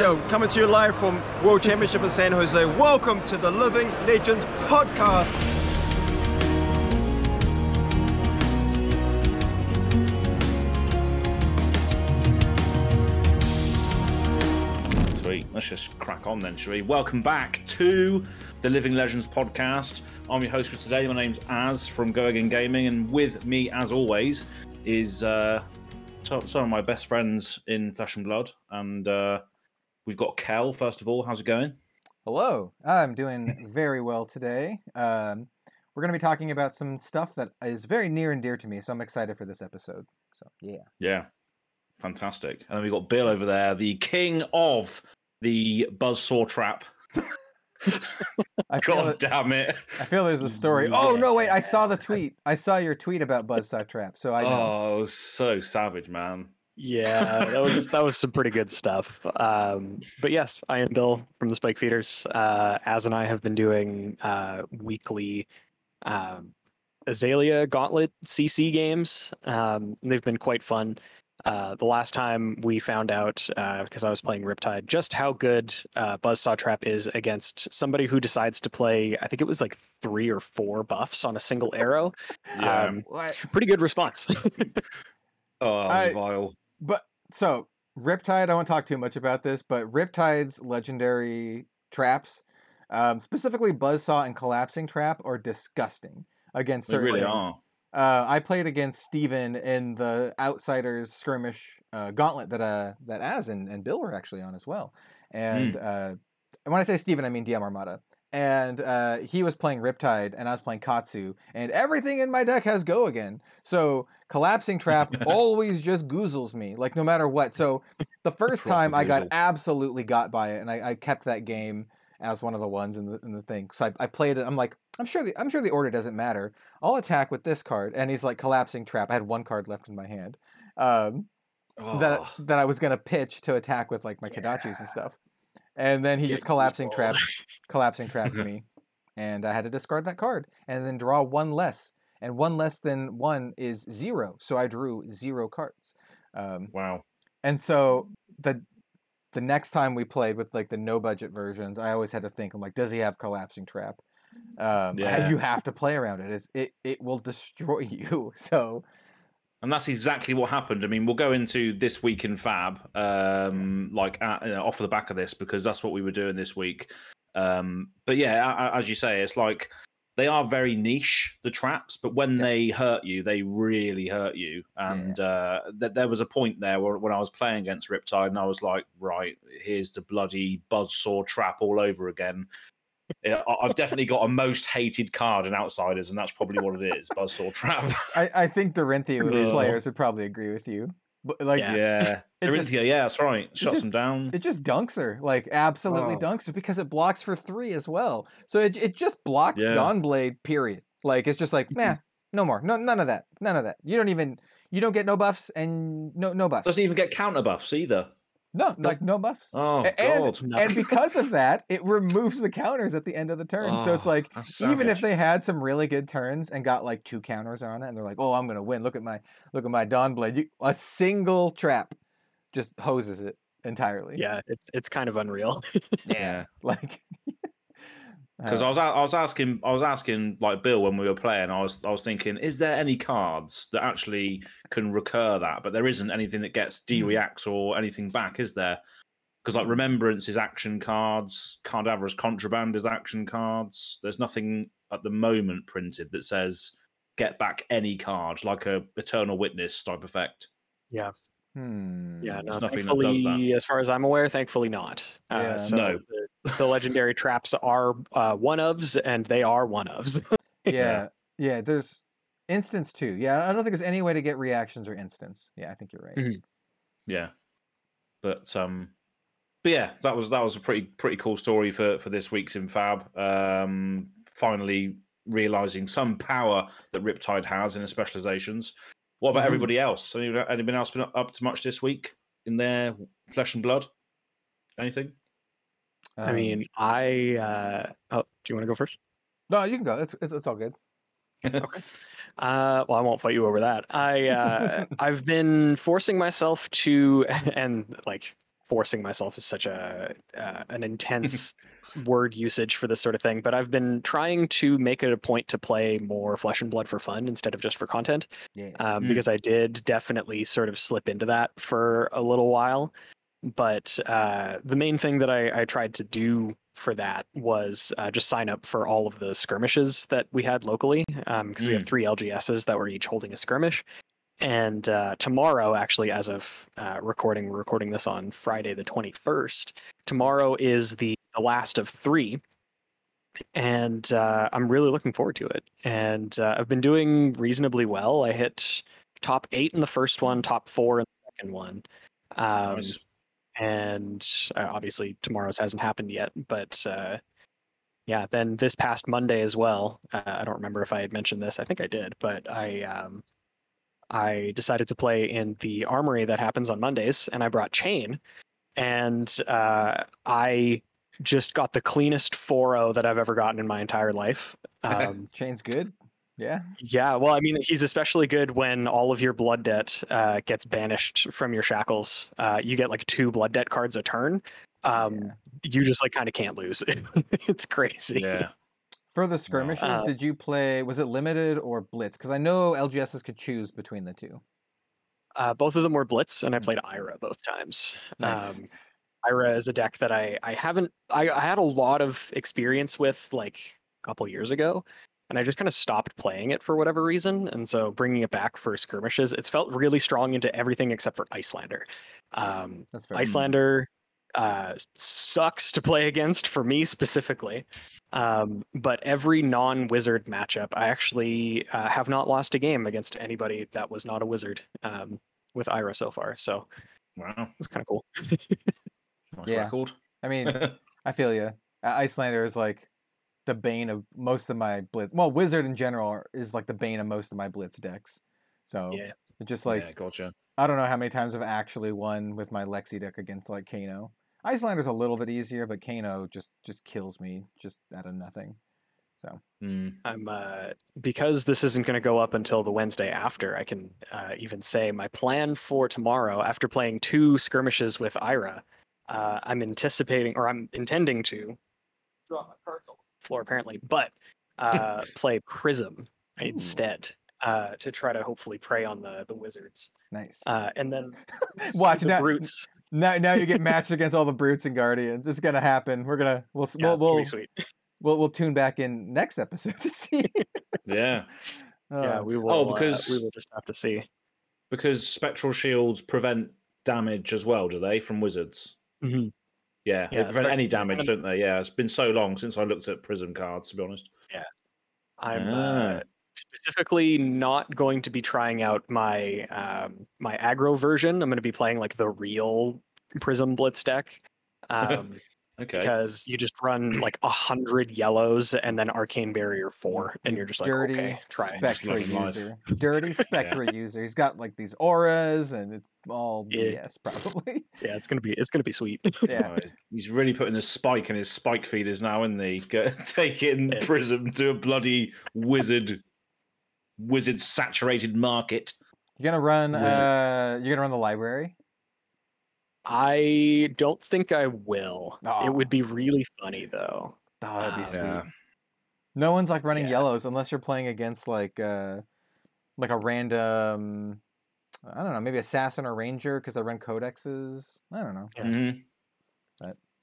Coming to you live from World Championship in San Jose. Welcome to the Living Legends podcast. Sweet. Let's just crack on then, shall we? Welcome back to the Living Legends podcast. I'm your host for today. My name's Az from Go Again Gaming, and with me, as always, is uh, so- some of my best friends in Flesh and Blood. And uh, we've got Kel, first of all. How's it going? Hello, I'm doing very well today. Um, we're going to be talking about some stuff that is very near and dear to me, so I'm excited for this episode. So, yeah. Yeah. Fantastic. And then we've got Bill over there, the king of the Buzzsaw Trap. I God it- damn it. I feel there's a story. Oh, no, wait, I saw the tweet. I saw your tweet about Buzzsaw Trap, so I know. Oh, was so savage, man. Yeah, that was that was some pretty good stuff. Um, but yes, I am Bill from the Spike Feeders. Uh, Az and I have been doing uh, weekly um, Azalea Gauntlet CC games. Um, they've been quite fun. Uh, the last time we found out, because I was playing Riptide, just how good uh, Buzzsaw Trap is against somebody who decides to play. I think it was like three or four buffs on a single arrow. Yeah. Um, What? pretty good response. oh, that was I- vile. But, so, Riptide, I won't talk too much about this, but Riptide's legendary traps, um, specifically Buzzsaw and Collapsing Trap, are disgusting against They certain really things. are. Uh, I played against Steven in the Outsiders skirmish uh, gauntlet that uh, that Az and, and Bill were actually on as well. And uh, and when I say Steven, I mean DM Armada. And uh, he was playing Riptide, and I was playing Katsu, and everything in my deck has Go again. So Collapsing Trap always just goozles me, like no matter what. So the first time I got absolutely got by it, and I, I kept that game as one of the ones in the in the thing. So I, I played it. I'm like, I'm sure the I'm sure the order doesn't matter. I'll attack with this card, and he's like collapsing trap. I had one card left in my hand, um, that Oh. that I was gonna pitch to attack with like my Kodachis and stuff, and then he Get just collapsing trap, collapsing trapped me, and I had to discard that card and then draw one less, and one less than one is zero, so I drew zero cards. Um, Wow. and so the the next time we played with like the no budget versions, I always had to think, I'm like, does he have collapsing trap? Um, Yeah. you have to play around it. It's, it it will destroy you. So And that's exactly what happened. I mean, we'll go into this week in Fab, um, like at, you know, off of the back of this, because that's what we were doing this week. Um, but yeah, as you say, it's like they are very niche, the traps, but when Yeah. they hurt you, they really hurt you. And uh, th- there was a point there where, when I was playing against Riptide, and I was like, right, here's the bloody buzzsaw trap all over again. Yeah, I- I've definitely got a most hated card in Outsiders, and that's probably what it is, buzzsaw trap. I, I think Dorinthea Ugh. players would probably agree with you. But like Yeah. Yeah, It Orinthia, just- yeah, that's right. Shuts just- them down. it just dunks her, like absolutely Oh. dunks her because it blocks for three as well. So it it just blocks Yeah. Dawnblade. Period. Like it's just like mm-hmm. nah, no more, no none of that, none of that. You don't even you don't get no buffs and no no buffs. Doesn't even get counter buffs either. No, like no buffs. Oh A- and, god, No. and because of that, it removes the counters at the end of the turn. so it's Oh, like even if they had some really good turns and got like two counters on it, and they're like, "Oh, I'm gonna win! Look at my look at my Dawnblade!" You, a single trap just hoses it entirely. yeah, it's it's kind of unreal. yeah. like Because uh, I was a- I was asking I was asking like Bill when we were playing. I was I was thinking, is there any cards that actually can recur that? But there isn't anything that gets D reacts or anything back, is there? Because like Remembrance is action cards, Cadaverous Contraband is action cards. There's nothing at the moment printed that says get back any card, like a Eternal Witness type effect. hmm. Yeah, no, There's nothing that does thankfully, as far as I'm aware, thankfully not. Uh, Yeah. so No. the, the legendary traps are uh, one ofs, and they are one ofs. yeah, yeah. There's instance too. Yeah, I don't think there's any way to get reactions or instance. Yeah, I think you're right. Mhm. Yeah, but um, but yeah, that was that was a pretty pretty cool story for for this week's in Fab. Um, finally realizing some power that Riptide has in his specializations. What about Mhm. everybody else? Any- Anybody else been up to much this week in their flesh and blood? Anything? I Um, mean, I. Uh, oh, do you want to go first? no, you can go. It's it's, it's all good. Uh, well, I won't fight you over that. I uh, I've been forcing myself to, and like forcing myself is such a uh, an intense word usage for this sort of thing, but I've been trying to make it a point to play more Flesh and Blood for fun instead of just for content, Yeah. um, Mm. because I did definitely sort of slip into that for a little while. But uh, the main thing that I, I tried to do for that was uh, just sign up for all of the skirmishes that we had locally, because we have Mm. three LGSs that were each holding a skirmish. And uh, tomorrow, actually, as of uh, recording, we're recording this on Friday the 21st. Tomorrow is the, the last of three. And uh, I'm really looking forward to it. And uh, I've been doing reasonably well. I hit top eight in the first one, top four in the second one. Um, Nice. And uh, obviously tomorrow's hasn't happened yet but uh, yeah then this past monday as well uh, i don't remember if i had mentioned this i think i did but i um, i decided to play in the armory that happens on mondays and i brought Chane and uh, i just got the cleanest 4-0 that i've ever gotten in my entire life um, Chane's good. Yeah. yeah, well, I mean, he's especially good when all of your blood debt uh, gets banished from your shackles. Uh, you get like two blood debt cards a turn. Um, Yeah. You just like kind of can't lose. it's crazy. Yeah. For the skirmishes, Uh, did you play? Was it limited or blitz? Because I know LGSs could choose between the two. Uh, both of them were blitz, and I played Ira both times. Nice. Um, Ira is a deck that I I haven't I, I had a lot of experience with like a couple years ago, and I just kind of stopped playing it for whatever reason. And so bringing it back for skirmishes, it's felt really strong into everything except for Iyslander. Um, That's fair. Iyslander uh, sucks to play against for me specifically. Um, but every non-wizard matchup, I actually uh, have not lost a game against anybody that was not a wizard um, with Ira so far. So Wow. it's kind of cool. Nice Yeah. record. I mean, I feel you. Iyslander is like the bane of most of my blitz. Well, wizard in general is like the bane of most of my blitz decks. So Yeah. just like yeah, gotcha. I don't know how many times I've actually won with my Lexi deck against like Kano. Iyslander's a little bit easier, but Kano just just kills me just out of nothing. So Mm. I'm uh, because this isn't going to go up until the Wednesday after. I can uh, even say my plan for tomorrow, after playing two skirmishes with Ira, uh, I'm anticipating or I'm intending to draw my cards all over the floor apparently, but uh, play Prism instead uh, to try to hopefully prey on the the wizards, nice. uh, and then Watch the now. brutes. Now, now you get matched against all the brutes and guardians. It's gonna happen. We're gonna we'll Yeah, we'll we'll, be sweet. we'll we'll tune back in next episode to see. Yeah. yeah, Uh, we will. Oh, uh, because- we will just have to see. Because spectral shields prevent damage as well, do they, from wizards? Mhm. Yeah, they prevent any damage, prevent- don't they? Yeah, it's been so long since I looked at prism cards, to be honest. Yeah, I'm Ah. uh, specifically not going to be trying out my um, my aggro version. I'm going to be playing like the real Prism Blitz deck. Um, Okay. Because you just run like a hundred yellows and then Arcane Barrier four, and you you're just like, dirty okay, try it. Spectra Living user. Dirty Spectra user. He's got like these auras and it's all Yeah. BS probably. Yeah, it's gonna be it's gonna be sweet. Yeah. Oh, he's- he's really putting the spike in his spike feeders now, isn't he? Taking Yeah. prism to a bloody wizard, wizard saturated market. You're gonna run Wizard. uh you're gonna run the library? I don't think I will. Aw. It would be really funny though. Oh, that'd be Um, sweet. Yeah. No one's like running Yeah. yellows unless you're playing against like uh like a random I don't know, maybe assassin or ranger because they run codexes. I don't know. Yeah. Mhm.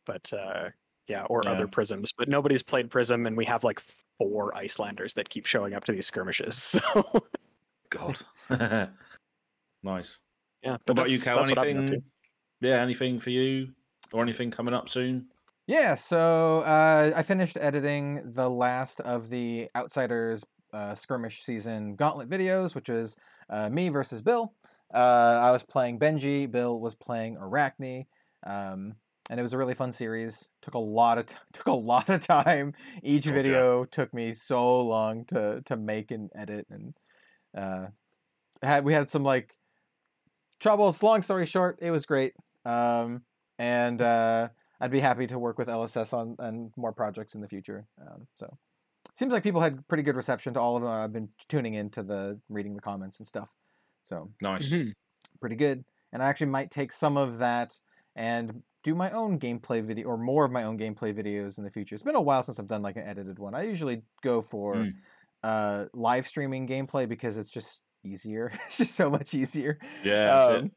but uh yeah or Yeah. other prisms but nobody's played prism and we have like four Iyslanders that keep showing up to these skirmishes so God. nice. yeah What but about you, Kel? that's what I've been up to. Anything? Yeah, anything for you? Or anything coming up soon? Yeah, so uh, I finished editing the last of the Outsiders uh, skirmish season gauntlet videos, which is uh, me versus Bill. Uh, I was playing Benji, Bill was playing Arakni, um, and it was a really fun series. Took a lot of t- took a lot of time. Each Gotcha. video took me so long to to make and edit, and uh, had we had some like troubles. Long story short, it was great. Um, and uh, I'd be happy to work with LSS on, on more projects in the future. Um, so seems like people had pretty good reception to all of them. I've been tuning into the reading the comments and stuff. So Nice. Mhm. pretty good. And I actually might take some of that and do my own gameplay video or more of my own gameplay videos in the future. It's been a while since I've done like an edited one. I usually go for Mm. uh, live streaming gameplay because it's just easier. it's just so much easier. Yeah, that's it. Um,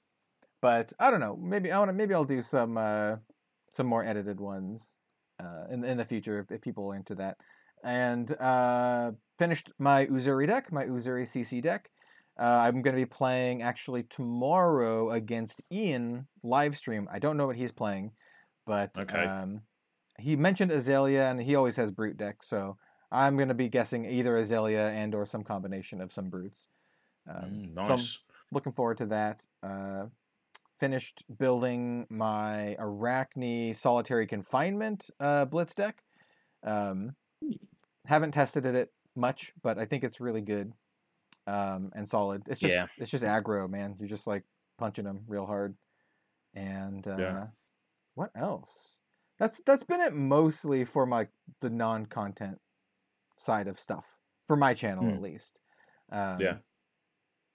but I don't know. Maybe I want to. Maybe I'll do some uh, some more edited ones uh, in in the future if, if people are into that. And uh, finished my Uzuri deck, my Uzuri CC deck. Uh, I'm going to be playing actually tomorrow against Ian live stream. I don't know what he's playing, but Okay. um, he mentioned Azalea, and he always has brute deck, so I'm going to be guessing either Azalea and or some combination of some brutes. Um, Mm, so nice. looking forward to that. Uh, finished building my Arakni Solitary Confinement uh, Blitz deck. Um, haven't tested it much, but I think it's really good um, and solid. It's just Yeah. it's just aggro, man. You're just like punching them real hard. And uh, Yeah. what else? That's that's been it mostly for my the non-content side of stuff for my channel Hmm. at least. Um, Yeah.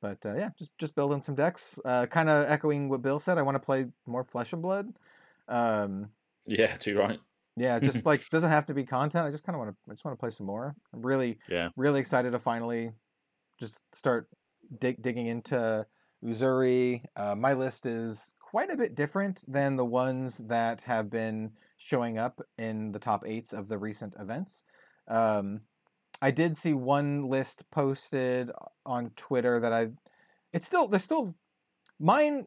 But uh, yeah, just just building some decks. Uh, kind of echoing what Bill said. I want to play more Flesh and Blood. Um, Yeah, too right. yeah, just like doesn't have to be content. I just kind of want to. I just want to play some more. I'm really, Yeah. really excited to finally just start dig- digging into Uzuri. Uh, my list is quite a bit different than the ones that have been showing up in the top eights of the recent events. Um, I did see one list posted on Twitter that I. It's still there's still mine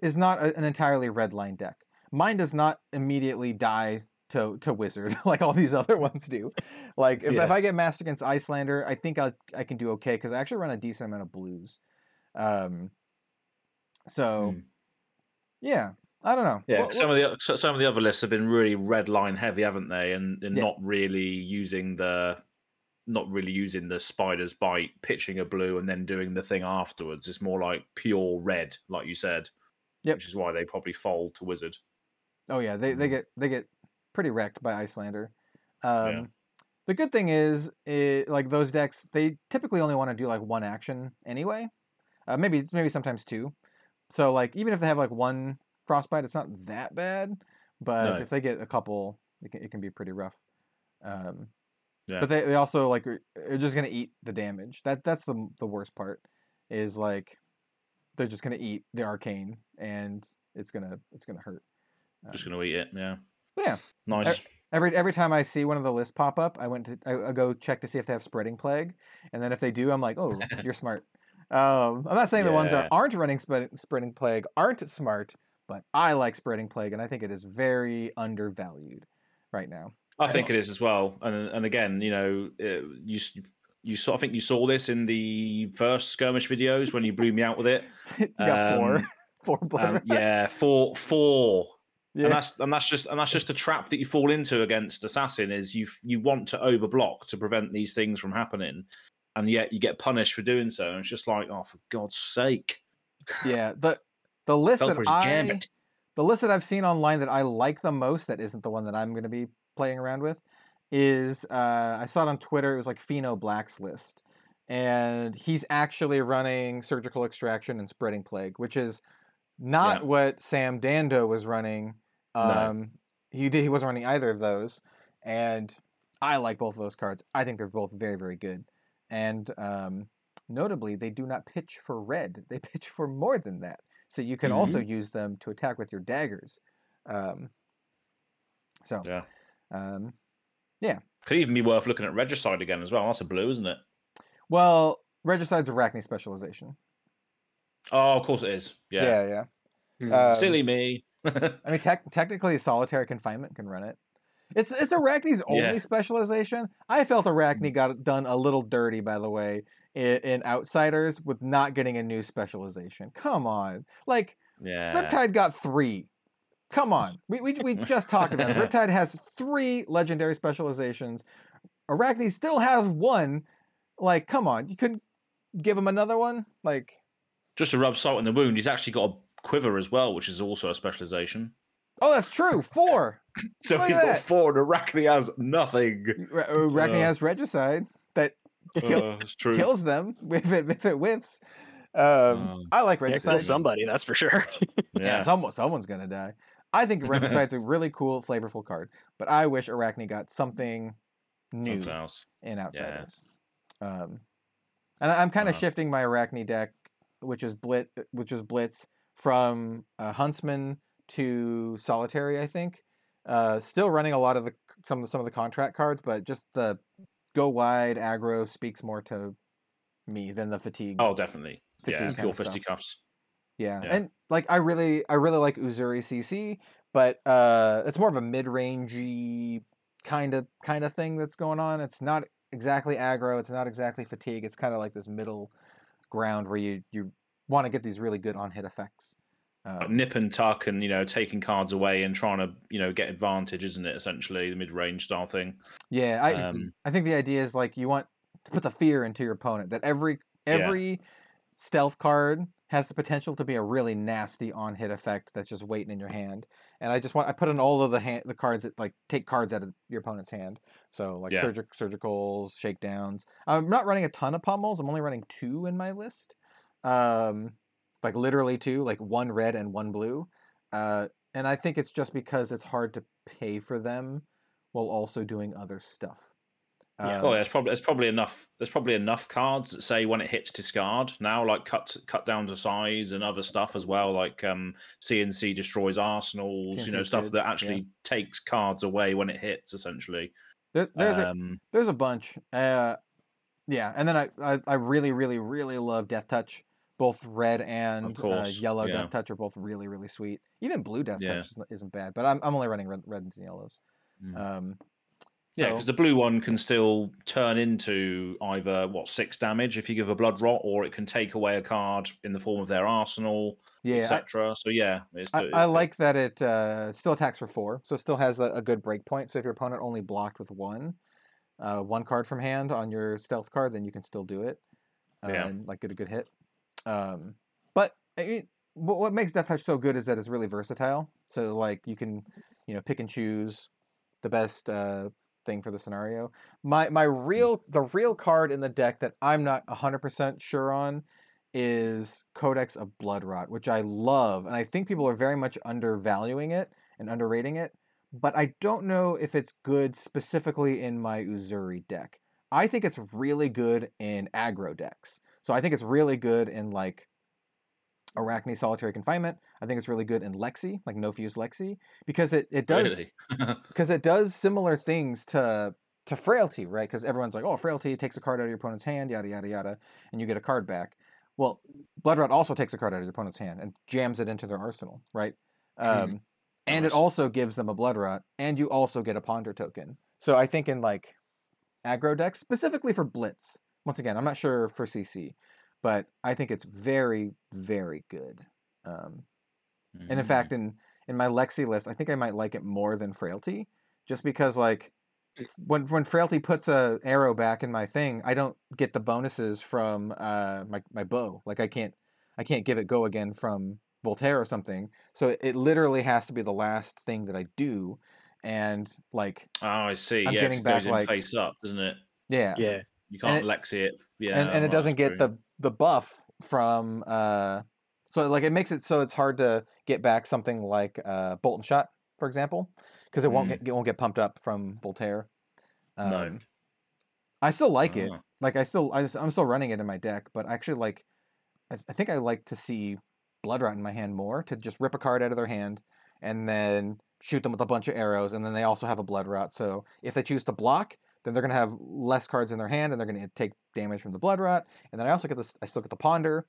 is not a, an entirely red line deck. Mine does not immediately die to to wizard like all these other ones do. Like if, if I get masked against Iyslander, I think I I can do okay because I actually run a decent amount of blues. Um. So Mm. yeah, I don't know. Yeah, What- some what- of the some of the other lists have been really red line heavy, haven't they? And, and Yeah. not really using the not really using the spider's bite, pitching a blue and then doing the thing afterwards. It's more like pure red, like you said. Yep. Which is why they probably fold to wizard. Oh yeah, they, they Mhm. get they get pretty wrecked by Iyslander. Um, The good thing is, it, like those decks, they typically only want to do like one action anyway. Uh, maybe maybe sometimes two. So like even if they have like one frostbite, it's not that bad. But No. if they get a couple, it can, it can be pretty rough. Um, Yeah. But they, they also like are are just gonna eat the damage. That that's the the worst part. Is like they're just gonna eat the arcane and it's gonna it's gonna hurt. Just Um, gonna eat it. Yeah. Yeah, Nice. Every every time I see one of the lists pop up, I went to I, I go check to see if they have spreading plague, and then if they do, I'm like, oh, you're smart. Um, I'm not saying the ones that aren't running spread, spreading plague aren't smart, but I like spreading plague, and I think it is very undervalued right now. I think it is as well. And and again, you know, uh, you you saw. I think you saw this in the first skirmish videos when you blew me out with it. yeah, got four, Um, four blood. Um, yeah, four, four. Yeah, and that's and that's just and that's just a trap that you fall into against assassin is you you want to overblock to prevent these things from happening and yet you get punished for doing so and it's just like oh for god's sake yeah. The the list that I gambit the list that I've seen online that I like the most, that isn't the one that I'm going to be playing around with, is uh, I saw it on Twitter. It was like Pheno Black's list, and he's actually running surgical extraction and spreading plague, which is not Yeah. what Sam Dando was running. No. Um, He did. He wasn't running either of those, and I like both of those cards. I think they're both very very good, and um, notably they do not pitch for red. They pitch for more than that. So you can also use them to attack with your daggers. Um, so Yeah. um, yeah. Could even be worth looking at Regicide again as well. That's a blue, isn't it? well, Regicide's Arakni specialization. Oh, of course it is. Yeah. Yeah, yeah. Hmm. Um, Silly me. I mean, tec- technically, solitary confinement can run it. It's it's Arakni's only Yeah. specialization. I felt Arakni mm-hmm. got done a little dirty, by the way, in, in Outsiders with not getting a new specialization. Come on, like yeah. Riptide got three. Come on, we we, we just talked about it. Riptide has three legendary specializations. Arakni still has one. Like, come on, you couldn't give him another one. Like, Just to rub salt in the wound, he's actually got a quiver as well, which is also a specialization. oh, that's true. Four. So Look he's at got that. four, and Arakni has nothing. Ra- Arakni Uh. has Regicide that kill, Uh, true. kills them if it if it whips. Um, Um, I like Yeah, kill Regicide. somebody, that's for sure. yeah, yeah. someone someone's gonna die. I think Regicide's a really cool, flavorful card, but I wish Arakni got something new Something else. in Outsiders. Um, and I- I'm kind of Uh-huh. shifting my Arakni deck, which is Blitz, which is Blitz from uh, Huntsman to Solitary. I think. Uh, still running a lot of the some of some of the contract cards, but just the go wide aggro speaks more to me than the fatigue. Oh, definitely. fatigue Yeah, pure fisticuffs. Yeah. Yeah. and like I really, I really like Uzuri CC, but uh, it's more of a mid-rangey kind of kind of thing that's going on. It's not exactly aggro. It's not exactly fatigue. It's kind of like this middle ground where you you want to get these really good on-hit effects. Like Um, nip and tuck and you know taking cards away and trying to you know get advantage, isn't it? Essentially, the mid range style thing. yeah, I Um, I think the idea is like you want to put the fear into your opponent that every every stealth card has the potential to be a really nasty on hit effect that's just waiting in your hand. And I just want I put in all of the hand the cards that like take cards out of your opponent's hand. So like Yeah. surgic surgicals, shakedowns. I'm not running a ton of pummels. I'm only running two in my list. Um like literally two, like one red and one blue. Uh and I think it's just because it's hard to pay for them while also doing other stuff. Oh, yeah. Um, there's probably there's probably enough there's probably enough cards that say when it hits discard now, like cut cut down to size and other stuff as well, like um, CNC destroys arsenals, you know, stuff good, that yeah. actually takes cards away when it hits. Essentially, there- there's a um, There's a bunch. Uh, yeah, and then I, I, I really, really, really love Death Touch. Both red and uh, yellow yeah. Death Touch are both really, really sweet. Even blue Death Yeah. Touch isn't, bad, but I'm, I'm only running red, reds and yellows. Mm. Um, yeah, because the blue one can still turn into either what six damage if you give a blood rot, or it can take away a card in the form of their arsenal, yeah, etc. So yeah, it's, I, it's I like that it uh, still attacks for four, so it still has a, a good break point. So if your opponent only blocked with one, uh, one card from hand on your stealth card, then you can still do it, uh, Yeah. and like get a good hit. Um, but I mean, what, makes Death Touch so good is that it's really versatile. So like you can, you know, pick and choose the best uh, thing for the scenario. My my real the real card in the deck that I'm not hundred percent sure on is Codex of Blood Rot, which I love, and I think people are very much undervaluing it and underrating it. But I don't know if it's good specifically in my Uzuri deck. I think it's really good in aggro decks. So I think it's really good in like Arakni Solitary Confinement. I think it's really good in Lexi, like No Fuse Lexi, because it, it does Really? because it does similar things to to frailty, right? Because everyone's like, oh, frailty takes a card out of your opponent's hand, yada yada yada, and you get a card back. Well, Blood Rot also takes a card out of your opponent's hand and jams it into their arsenal, right? Mhm. Um, and it also gives them a Blood Rot, and you also get a Ponder token. So I think in like aggro decks, specifically for Blitz, once again, I'm not sure for CC, but I think it's very very good. Um, and in Mm. fact, in in my Lexi list, I think I might like it more than Frailty, just because like when when Frailty puts a arrow back in my thing, I don't get the bonuses from uh my my bow. Like I can't I can't give it go again from Voltaire or something. So it, it literally has to be the last thing that I do, and like oh, I see. I'm yeah, 'cause getting it back, goes in like- face up, doesn't it? yeah, Yeah. You can't Lexi it. Yeah, and, and it doesn't get true. the the buff from uh so like it makes it so it's hard to get back something like uh bolt and shot for example because it won't Mm. get it won't get pumped up from voltaire um, No. i still like it Ah. like i still I, i'm still running it in my deck but I actually like I, I think i like to see blood rot in my hand more to just rip a card out of their hand and then shoot them with a bunch of arrows and then they also have a blood rot so if they choose to block then they're going to have less cards in their hand and they're going to take damage from the blood rot and then i also get this i still get the ponder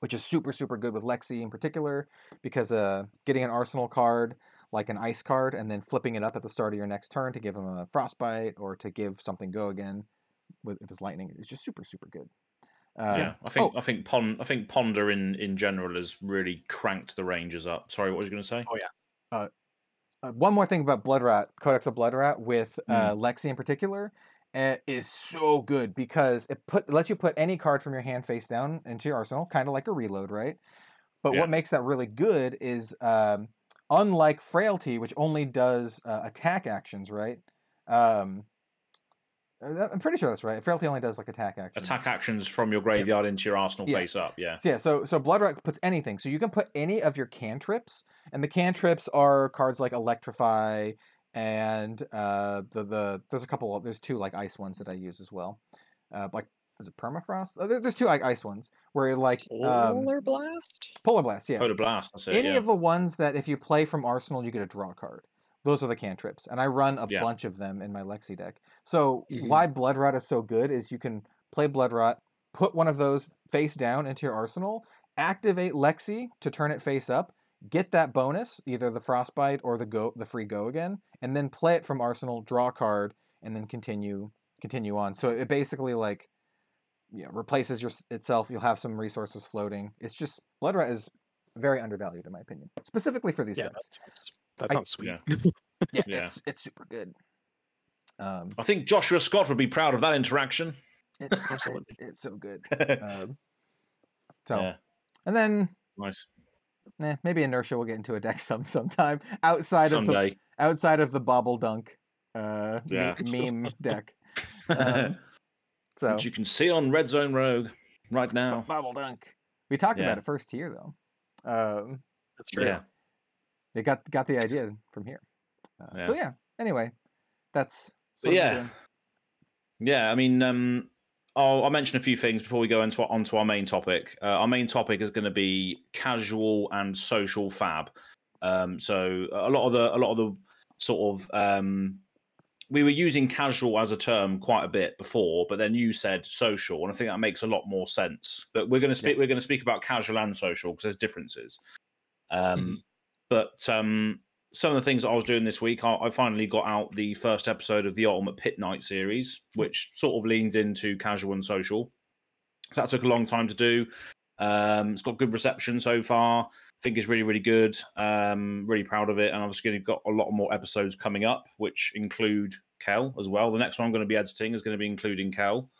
which is super super good with lexi in particular because uh getting an arsenal card like an ice card and then flipping it up at the start of your next turn to give them a frostbite or to give something go again with if it's lightning is just super super good uh, yeah, I think oh. I think Pon I think Ponder in in general has really cranked the Rangers up. Sorry, what was you going to say? Oh yeah, uh, one more thing about Blood Rot, Codex of Blood Rot with uh, Lexi in particular, uh, is so good because it put lets you put any card from your hand face down into your arsenal, kind of like a reload, right? But Yeah. what makes that really good is, um, unlike Frailty, which only does uh, attack actions, right? Um, Uh, I'm pretty sure that's right. Frailty only does like attack action. Attack actions from your graveyard into your arsenal Yeah. face up. Yeah. So yeah, so so Blood Rot puts anything. So you can put any of your cantrips, and the cantrips are cards like Electrify, and uh, the the there's a couple. There's two like ice ones that I use as well. Uh, like is it Permafrost? Oh, there, there's two like ice ones where like um, Polar blast. Polar Blast. Yeah, Polar blast. That's it. any yeah. of the ones that if you play from Arsenal, you get a draw card. Those are the cantrips, and I run a Yeah. bunch of them in my Lexi deck. So Mhm. why Blood Rot is so good is you can play Blood Rot, put one of those face down into your arsenal, activate Lexi to turn it face up, get that bonus, either the Frostbite or the go the free go again, and then play it from arsenal, draw a card, and then continue continue on. So it basically like yeah replaces your itself. You'll have some resources floating. It's just Blood Rot is very undervalued in my opinion, specifically for these Yeah, decks. That sounds, I- sweet. Yeah. Yeah, Yeah. it's it's super good. Um, I think Joshua Scott would be proud of that interaction. it's, Absolutely. it's, it's so good. Um, so Yeah. and then Nice. eh, maybe inertia will get into a deck some sometime outside of the Someday. outside of the bobble dunk uh, Yeah. meme deck. um, So Which you can see on Red Zone Rogue right now. bobble dunk. We talked Yeah. about it first here though. Um, That's true. Yeah. They got got the idea from here. Uh, So yeah. Anyway, that's But what I've been yeah. Yeah, I mean, um, I'll, I'll mention a few things before we go into onto our main topic. Uh, our main topic is going to be casual and social fab. Um, so a lot of the a lot of the sort of um, we were using casual as a term quite a bit before, but then you said social, and I think that makes a lot more sense. But we're going to speak we're going to speak about casual and social because there's differences. Um, But um, some of the things that I was doing this week, I, I finally got out the first episode of the Ultimate Pit Night series, which sort of leans into casual and social. So that took a long time to do. Um, it's got good reception so far. I think it's really, really good. Um, really proud of it, and obviously we've got a lot more episodes coming up, which include Kel as well. The next one I'm going to be editing is going to be including Kel.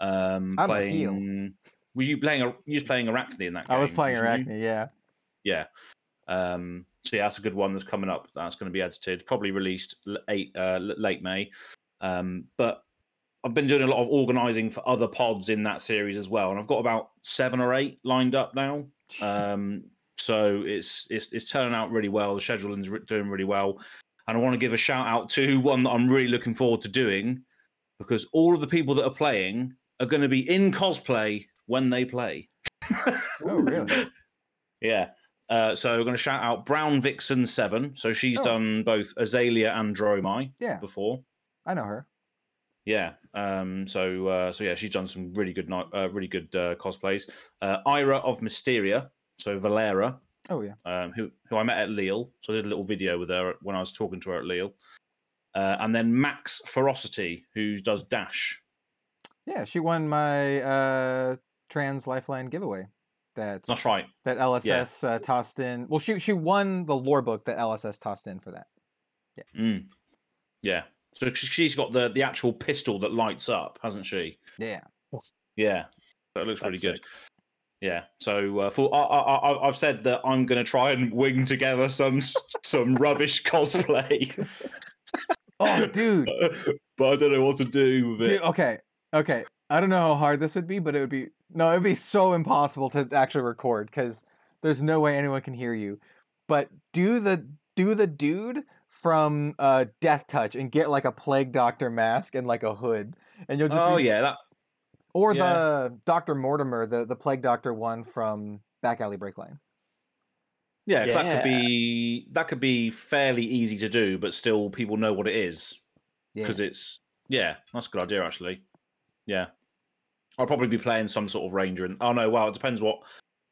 Um, I'm playing. Were you playing? A, you was playing Arakni in that game? I was playing wasn't you? Arakni, yeah. Yeah. Um, so yeah, that's a good one that's coming up. That's going to be edited, probably released l- eight, uh, late May. Um, but I've been doing a lot of organising for other pods in that series as well, and I've got about seven or eight lined up now. Um, so it's it's it's turning out really well. The scheduling's doing really well, and I want to give a shout out to one that I'm really looking forward to doing because all of the people that are playing are going to be in cosplay when they play. Oh, really? Yeah. Uh, so we're going to shout out Brown Vixen Seven. So she's Oh. done both Azalea and Dromai Yeah, before. I know her. Yeah. Um, so uh, so yeah, she's done some really good uh, really good uh, cosplays. Uh, Ira of Mysteria. So Valera, Oh yeah. um, who who I met at Lille. So I did a little video with her when I was talking to her at Lille. Uh, and then Max Ferocity, who does Dash. Yeah, she won my uh trans lifeline giveaway. That That's right. that LSS uh, tossed in. Well, she she won the lore book that LSS tossed in for that. Mm. Yeah. So she's got the the actual pistol that lights up, hasn't she? Yeah. Yeah, that looks really good. sick. Yeah, so uh, for I, I, I, I've said that I'm going to try and wing together some some rubbish cosplay, Oh, dude. but I don't know what to do with Dude, it. okay. Okay. I don't know how hard this would be, but it would be no, it would be so impossible to actually record because there's no way anyone can hear you. But do the do the dude from uh Death Touch and get like a plague doctor mask and like a hood. And you'll just Oh be, yeah, that or yeah. the Dr. Mortimer, the, the plague doctor one from Back Alley Breakline. yeah. that could be that could be fairly easy to do, but still people know what it is Yeah. because it's yeah, that's a good idea actually. Yeah, I'll probably be playing some sort of ranger. And oh no, well it depends what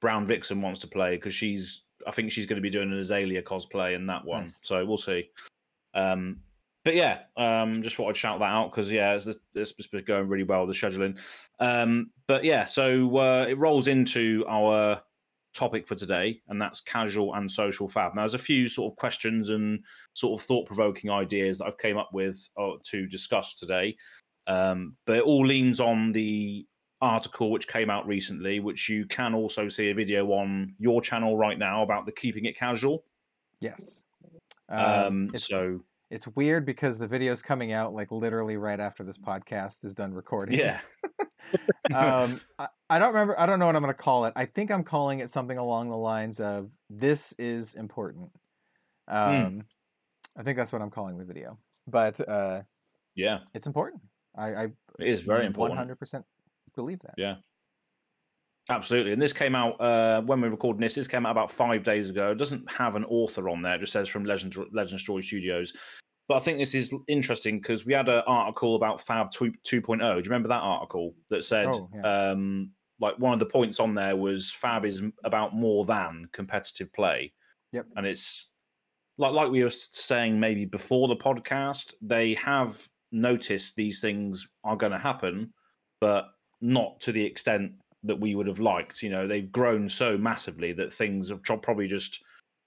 Brown Vixen wants to play because she's I think she's going to be doing an Azalea cosplay in that one, Nice. so we'll see. Um, but yeah, um, just thought I'd shout that out because yeah, it's, it's it's been going really well the scheduling. Um, but yeah, so uh, it rolls into our topic for today, and that's casual and social fab. Now, there's a few sort of questions and sort of thought provoking ideas that I've came up with uh, to discuss today. Um, but it all leans on the article which came out recently, which you can also see a video on your channel right now about the keeping it casual. Yes. Um, it's, so it's weird because the video's coming out like literally right after this podcast is done recording. Yeah. um, I, I don't remember. I don't know what I'm going to call it. I think I'm calling it something along the lines of "This is important." Um, I think that's what I'm calling the video. But uh, Yeah. it's important. I, I It is very important. 100% believe that. Yeah. Absolutely. And this came out uh, when we were recording this. This came out about five days ago. It doesn't have an author on there. It just says from Legend Legend Story Studios. But I think this is interesting because we had an article about Fab 2, 2.0. Do you remember that article that said, Oh, yeah. um, like, one of the points on there was Fab is about more than competitive play. Yep. And it's like like we were saying maybe before the podcast, they have noticed these things are going to happen, but not to the extent that we would have liked. You know, they've grown so massively that things have probably just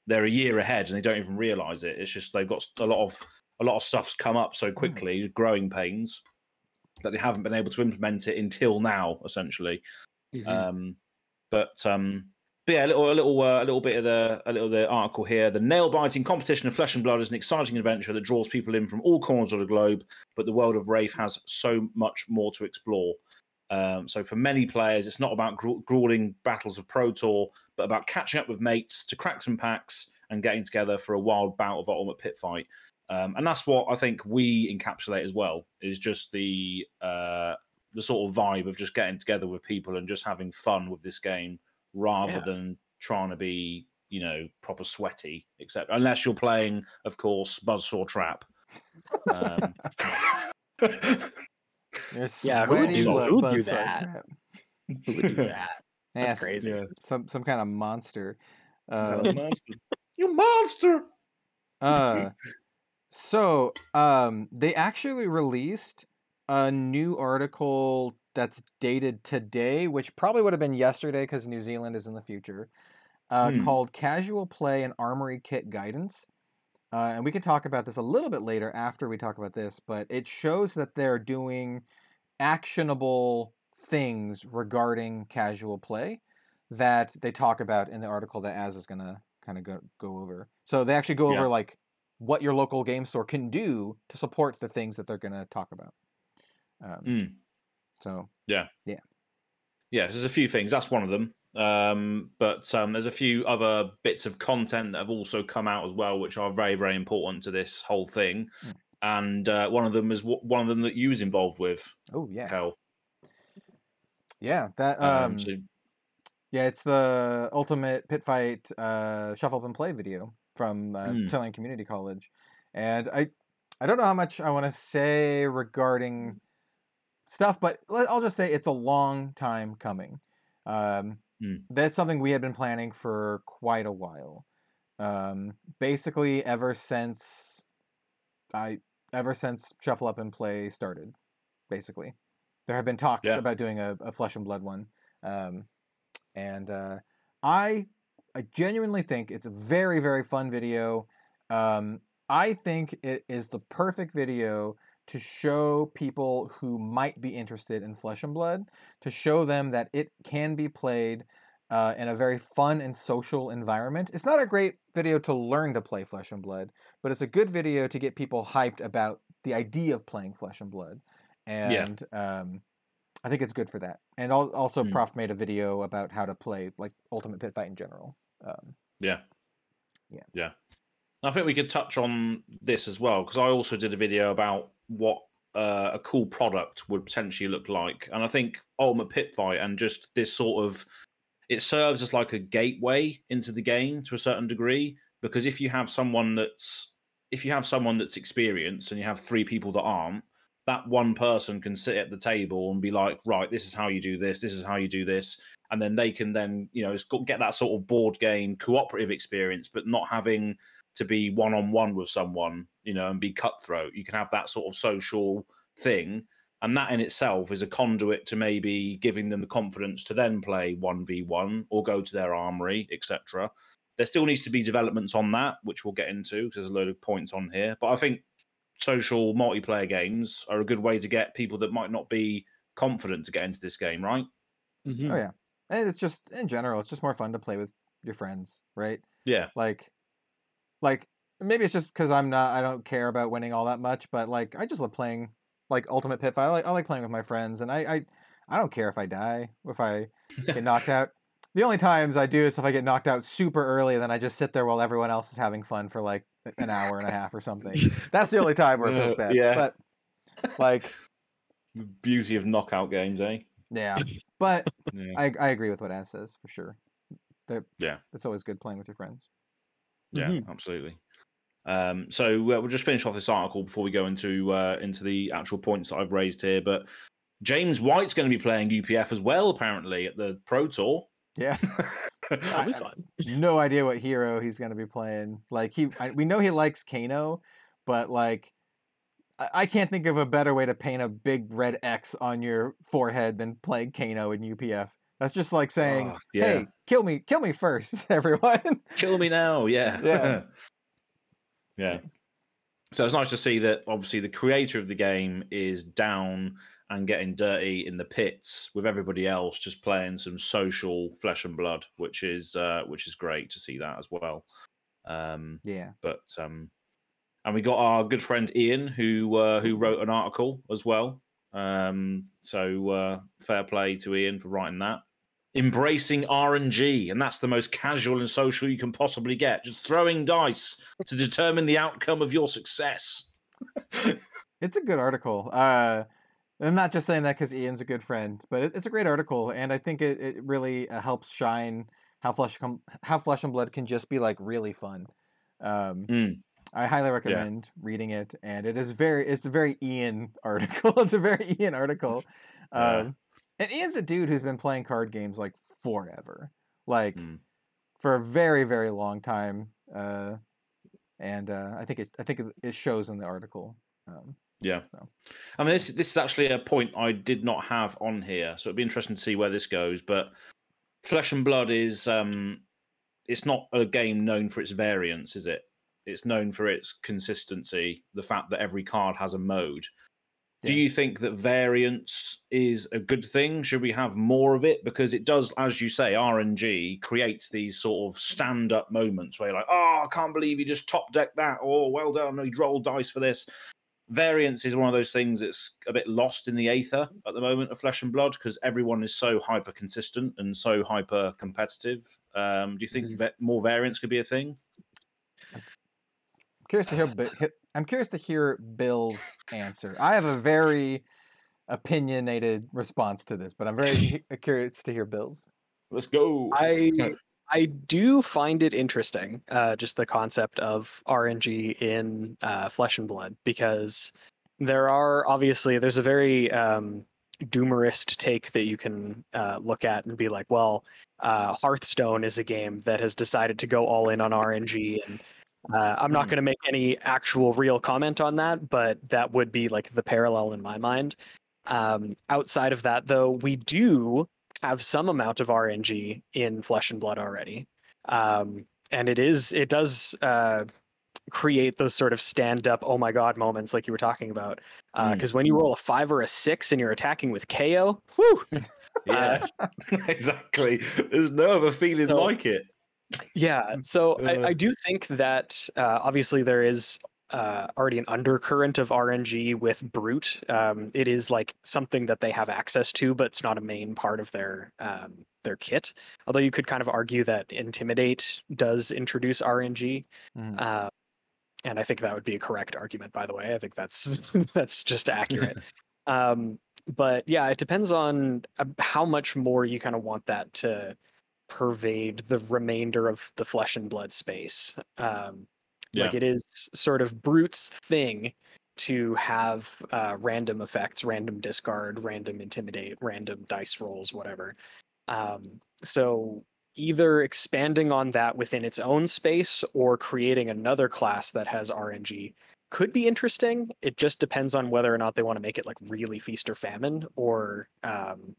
they're a year ahead and they don't even realize it. It's just they've got a lot of a lot of stuff's come up so quickly, growing pains that they haven't been able to implement it until now, essentially. Mhm. Um, but um, but yeah, a little, a little, uh, a little bit of the, a little of the article here. The nail-biting competition of flesh and blood is an exciting adventure that draws people in from all corners of the globe. But the world of Rathe has so much more to explore. Um, so for many players, it's not about gru- grueling battles of Pro Tour, but about catching up with mates to crack some packs and getting together for a wild bout of ultimate pit fight. Um, and that's what I think we encapsulate as well. Is just the uh, the sort of vibe of just getting together with people and just having fun with this game rather Yeah. than trying to be, you know, proper sweaty, except unless you're playing, of course, Buzzsaw Trap. Um, You're Yeah, who would do- who would do that? Who would do that? That's Yeah, crazy. yeah. Some some kind of monster. Some Uh, kind of monster. You monster! Uh, so um, they actually released a new article that's dated today, which probably would have been yesterday because New Zealand is in the future, uh, Hmm. called "Casual Play and Armory Kit Guidance." Uh, and we can talk about this a little bit later after we talk about this, but it shows that they're doing actionable things regarding casual play that they talk about in the article that Az is gonna kind of go go over. So they actually go Yeah. over like what your local game store can do to support the things that they're gonna talk about. Um, Mm. So Yeah, yeah, yeah. there's a few things. That's one of them. Um, but um, there's a few other bits of content that have also come out as well, which are very, very important to this whole thing. Mm. And uh, one of them is w- one of them that you was involved with, oh yeah, Kel. yeah that Um, um, so, yeah it's the ultimate pit fight uh, shuffle up and play video from uh, Mm. Community College, and I I don't know how much I want to say regarding stuff, but I'll just say it's a long time coming. Um, Mm. That's something we had been planning for quite a while. Um, basically, ever since I ever since Shuffle Up and Play started, basically, there have been talks Yeah. about doing a, a Flesh and Blood one, um, and uh, I I genuinely think it's a very very fun video. Um, I think it is the perfect video to show people who might be interested in Flesh and Blood to show them that it can be played uh, in a very fun and social environment. It's not a great video to learn to play Flesh and Blood, but it's a good video to get people hyped about the idea of playing Flesh and Blood. And um, I think it's good for that. And also, Mm. Prof made a video about how to play like Ultimate Pit Fight in general. Um, yeah. Yeah. Yeah. I think we could touch on this as well because I also did a video about what uh, a cool product would potentially look like, and I think Ultimate Pit Fight and just this sort of it serves as like a gateway into the game to a certain degree because if you have someone that's if you have someone that's experienced and you have three people that aren't that one person can sit at the table and be like right this is how you do this this is how you do this. And then they can then you know get that sort of board game cooperative experience but not having to be one on one with someone you know and be cutthroat. You can have that sort of social thing and that in itself is a conduit to maybe giving them the confidence to then play 1v1 or go to their armory etc there still needs to be developments on that which we'll get into 'cause there's a load of points on here but i think social multiplayer games are a good way to get people that might not be confident to get into this game right? Mhm. Oh yeah, and it's just in general, it's just more fun to play with your friends, right? yeah. Like like maybe it's just because I'm not I don't care about winning all that much, but like I just love playing like Ultimate Pit Fight. I like I like playing with my friends, and I I, I don't care if I die if I get knocked out. The only times I do is if I get knocked out super early, and then I just sit there while everyone else is having fun for like an hour and a half or something. That's the only time where it feels Uh, bad. yeah. But like The beauty of knockout games, eh? yeah, but Yeah. I I agree with what Az says for sure. They're, Yeah. it's always good playing with your friends. Yeah, Mhm. absolutely. Um, so uh, we'll just finish off this article before we go into uh, into the actual points that I've raised here. But James White's going to be playing UPF as well, apparently at the Pro Tour. Yeah. That'll be I- fun. no idea what hero he's going to be playing. Like he, I, we know he likes Kano, but like, I, I can't think of a better way to paint a big red X on your forehead than playing Kano in UPF. That's just like saying, Oh, yeah. "Hey, kill me, kill me first, everyone." Kill me now, yeah, Yeah. yeah. So it's nice to see that obviously the creator of the game is down and getting dirty in the pits with everybody else, just playing some social flesh and blood, which is uh, which is great to see that as well. Um, yeah, but um, and we got our good friend Ian who uh, who wrote an article as well. Um, so uh, fair play to Ian for writing that. Embracing RNG, and that's the most casual and social you can possibly get. Just throwing dice to determine the outcome of your success. it's a good article. Uh, I'm not just saying that because Ian's a good friend, but it, it's a great article, and I think it, it really uh, helps shine how flesh com- how flesh and blood can just be like really fun. Um, Mm. I highly recommend reading it, and it is very it's a very Ian article. it's a very Ian article. Yeah. Um, and Ian's a dude who's been playing card games like forever, like Mm. for a very very long time. Uh, and uh, I think it I think it, shows in the article. Um, Yeah. So. I mean, this this is actually a point I did not have on here, so it'd be interesting to see where this goes. But Flesh and Blood is um, it's not a game known for its variance, is it? It's known for its consistency, the fact that every card has a mode. Do you think that variance is a good thing? Should we have more of it? Because it does, as you say, RNG creates these sort of stand up moments where you're like, oh, I can't believe you just top decked that. Oh, well done. You rolled dice for this variance is one of those things that's a bit lost in the aether at the moment of flesh and blood because everyone is so hyper consistent and so hyper competitive um, do you think Mhm. more variance could be a thing curious to hear. I'm curious to hear Bill's answer. I have a very opinionated response to this, but I'm very curious to hear Bill's. let's go I I do find it interesting, uh, just the concept of RNG in uh, Flesh and Blood, because there are obviously there's a very um, doomerist take that you can uh, look at and be like, well, uh, Hearthstone is a game that has decided to go all in on RNG, and uh, I'm not Mm. going to make any actual real comment on that, but that would be like the parallel in my mind. Um, outside of that, though, we do have some amount of RNG in Flesh and Blood already, um, and it is it does uh, create those sort of stand up oh my god moments like you were talking about. Because Mm. when you roll a five or a six and you're attacking with Kayo, whew, yes exactly there's no other feeling So- like it Yeah, so Uh, I, I do think that uh, obviously there is uh, already an undercurrent of RNG with Brute. Um, it is like something that they have access to, but it's not a main part of their um, their kit. Although you could kind of argue that Intimidate does introduce RNG, Mhm. uh, and I think that would be a correct argument. By the way, I think that's that's just accurate. um, but yeah, it depends on uh, how much more you kind of want that to pervade the remainder of the flesh and blood space. Um, Like it is sort of Brute's thing to have uh, random effects, random discard, random intimidate, random dice rolls, whatever. Um, so either expanding on that within its own space or creating another class that has RNG could be interesting. It just depends on whether or not they want to make it like really feast or famine or um,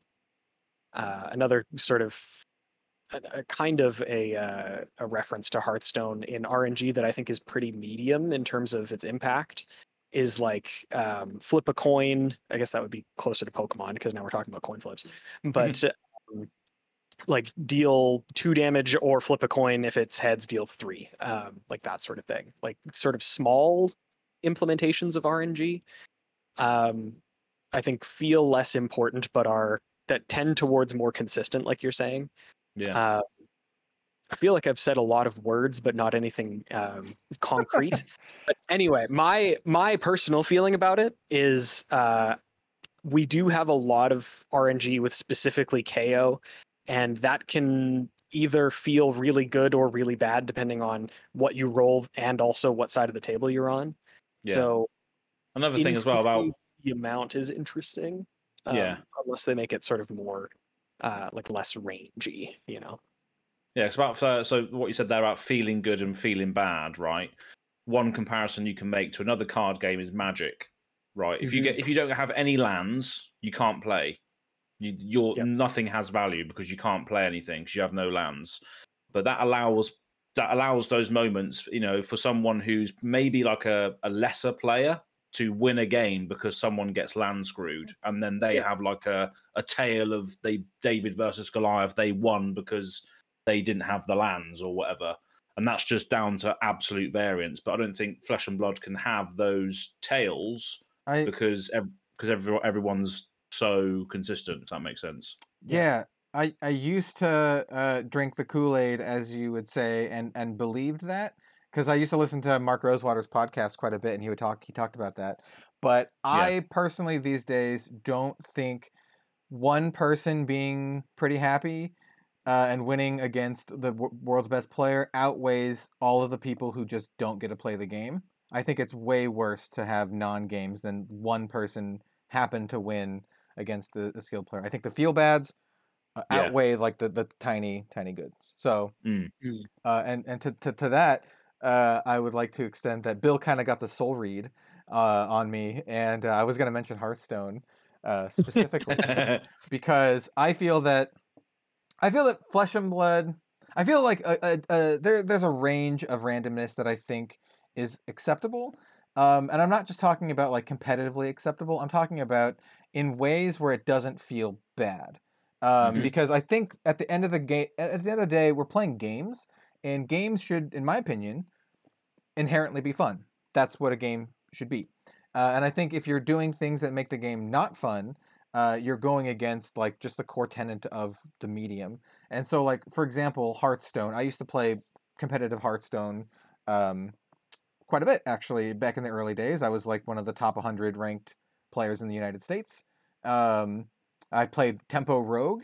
uh, another sort of a, a kind of a uh, a reference to Hearthstone in RNG that I think is pretty medium in terms of its impact. Is like um, flip a coin. I guess that would be closer to Pokemon because now we're talking about coin flips. But um, like deal two damage or flip a coin if it's heads deal three um, like that sort of thing like sort of small implementations of rng um, i think feel less important but are that tend towards more consistent like you're saying Yeah. uh, i feel like i've said a lot of words but not anything um, concrete but anyway my my personal feeling about it is uh, we do have a lot of rng with specifically Kayo and that can either feel really good or really bad depending on what you roll and also what side of the table you're on. yeah. So Another thing as well about the amount is interesting. Yeah. um, unless they make it sort of more uh, like less rangy, you know. Yeah, it's about uh, so what you said there about feeling good and feeling bad, right? One comparison you can make to another card game is Magic, right? If you Mhm. get if you don't have any lands, you can't play. You, your Yep. nothing has value because you can't play anything because you have no lands. But that allows that allows those moments, you know, for someone who's maybe like a, a lesser player to win a game because someone gets land screwed, and then they Yeah. have like a a tale of they David versus Goliath. They won because they didn't have the lands or whatever. And that's just down to absolute variance. But I don't think Flesh and Blood can have those tales I because ev- because every, everyone's so consistent. If that makes sense. yeah. I, I used to uh, drink the Kool Aid, as you would say, and, and believed that because I used to listen to Mark Rosewater's podcast quite a bit, and he would talk. He talked about that. But I personally these days don't think one person being pretty happy uh, and winning against the w- world's best player outweighs all of the people who just don't get to play the game. I think it's way worse to have non games than one person happen to win against a, a skilled player. I think the feel bads uh, Yeah. outweigh like the, the tiny tiny goods. So Mm. Mm. uh, and and to, to, to that uh, I would like to extend that Bill kind of got the soul read uh, on me, and uh, I was going to mention Hearthstone uh, specifically because I feel that I feel that Flesh and Blood. I feel like a, a, a, there there's a range of randomness that I think is acceptable, um, and I'm not just talking about like competitively acceptable. I'm talking about in ways where it doesn't feel bad, um, Mhm. because I think at the end of the game, at the end of the day, we're playing games, and games should, in my opinion, inherently be fun. That's what a game should be. Uh, and I think if you're doing things that make the game not fun, uh, you're going against like just the core tenet of the medium. And so, like for example, Hearthstone. I used to play competitive Hearthstone um, quite a bit actually back in the early days. I was like one of the top 100 ranked players in the United States. Um, I played Tempo Rogue.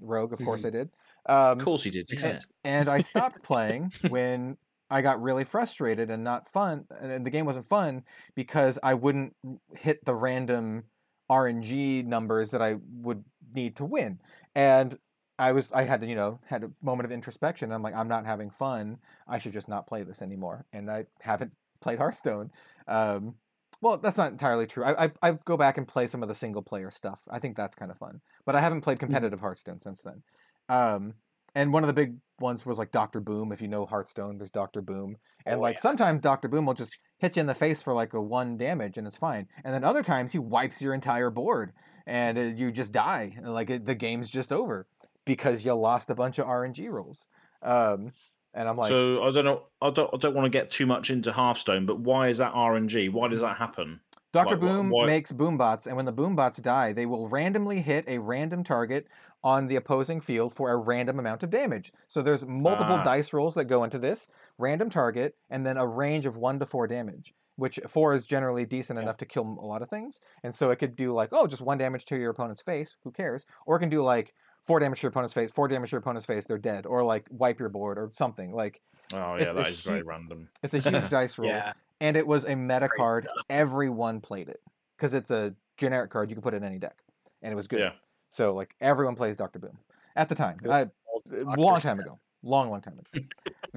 Rogue, of course, I did. Um, of course he did. Makes sense. and I stopped playing when I got really frustrated and not fun, and the game wasn't fun because I wouldn't hit the random RNG numbers that I would need to win. And I was I had to, you know, had a moment of introspection. I'm like, I'm not having fun. I should just not play this anymore. And I haven't played Hearthstone. Um, well, that's not entirely true. I, I I go back and play some of the single player stuff. I think that's kind of fun. But I haven't played competitive Hearthstone since then. Um, and one of the big ones was like Doctor Boom. If you know Hearthstone, there's Doctor Boom, and Oh, like yeah. sometimes Doctor Boom will just hit you in the face for like a one damage and it's fine. And then other times he wipes your entire board and uh, you just die. and, Like it, the game's just over because you lost a bunch of RNG rolls. Um, and I'm like, so I don't know. I don't. I don't want to get too much into Hearthstone, but why is that RNG? Why does that happen? Dr. Like, wha- Boom why- makes boombots, and when the boombots die, they will randomly hit a random target on the opposing field for a random amount of damage. So there's multiple Ah. dice rolls that go into this random target, and then a range of one to four damage. Which four is generally decent Yeah. enough to kill a lot of things, and so it could do like oh just one damage to your opponent's face, who cares? Or it can do like four damage to your opponent's face, four damage to your opponent's face, they're dead, or like wipe your board or something. Like Oh yeah, It's that is very random. it's a huge dice roll Yeah. And it was a meta Crazy card. stuff. Everyone played it because it's a generic card you can put it in any deck, and it was good. Yeah. So like everyone plays Doctor Boom at the time. I, old a Dr. long time ago. Long, long time ago.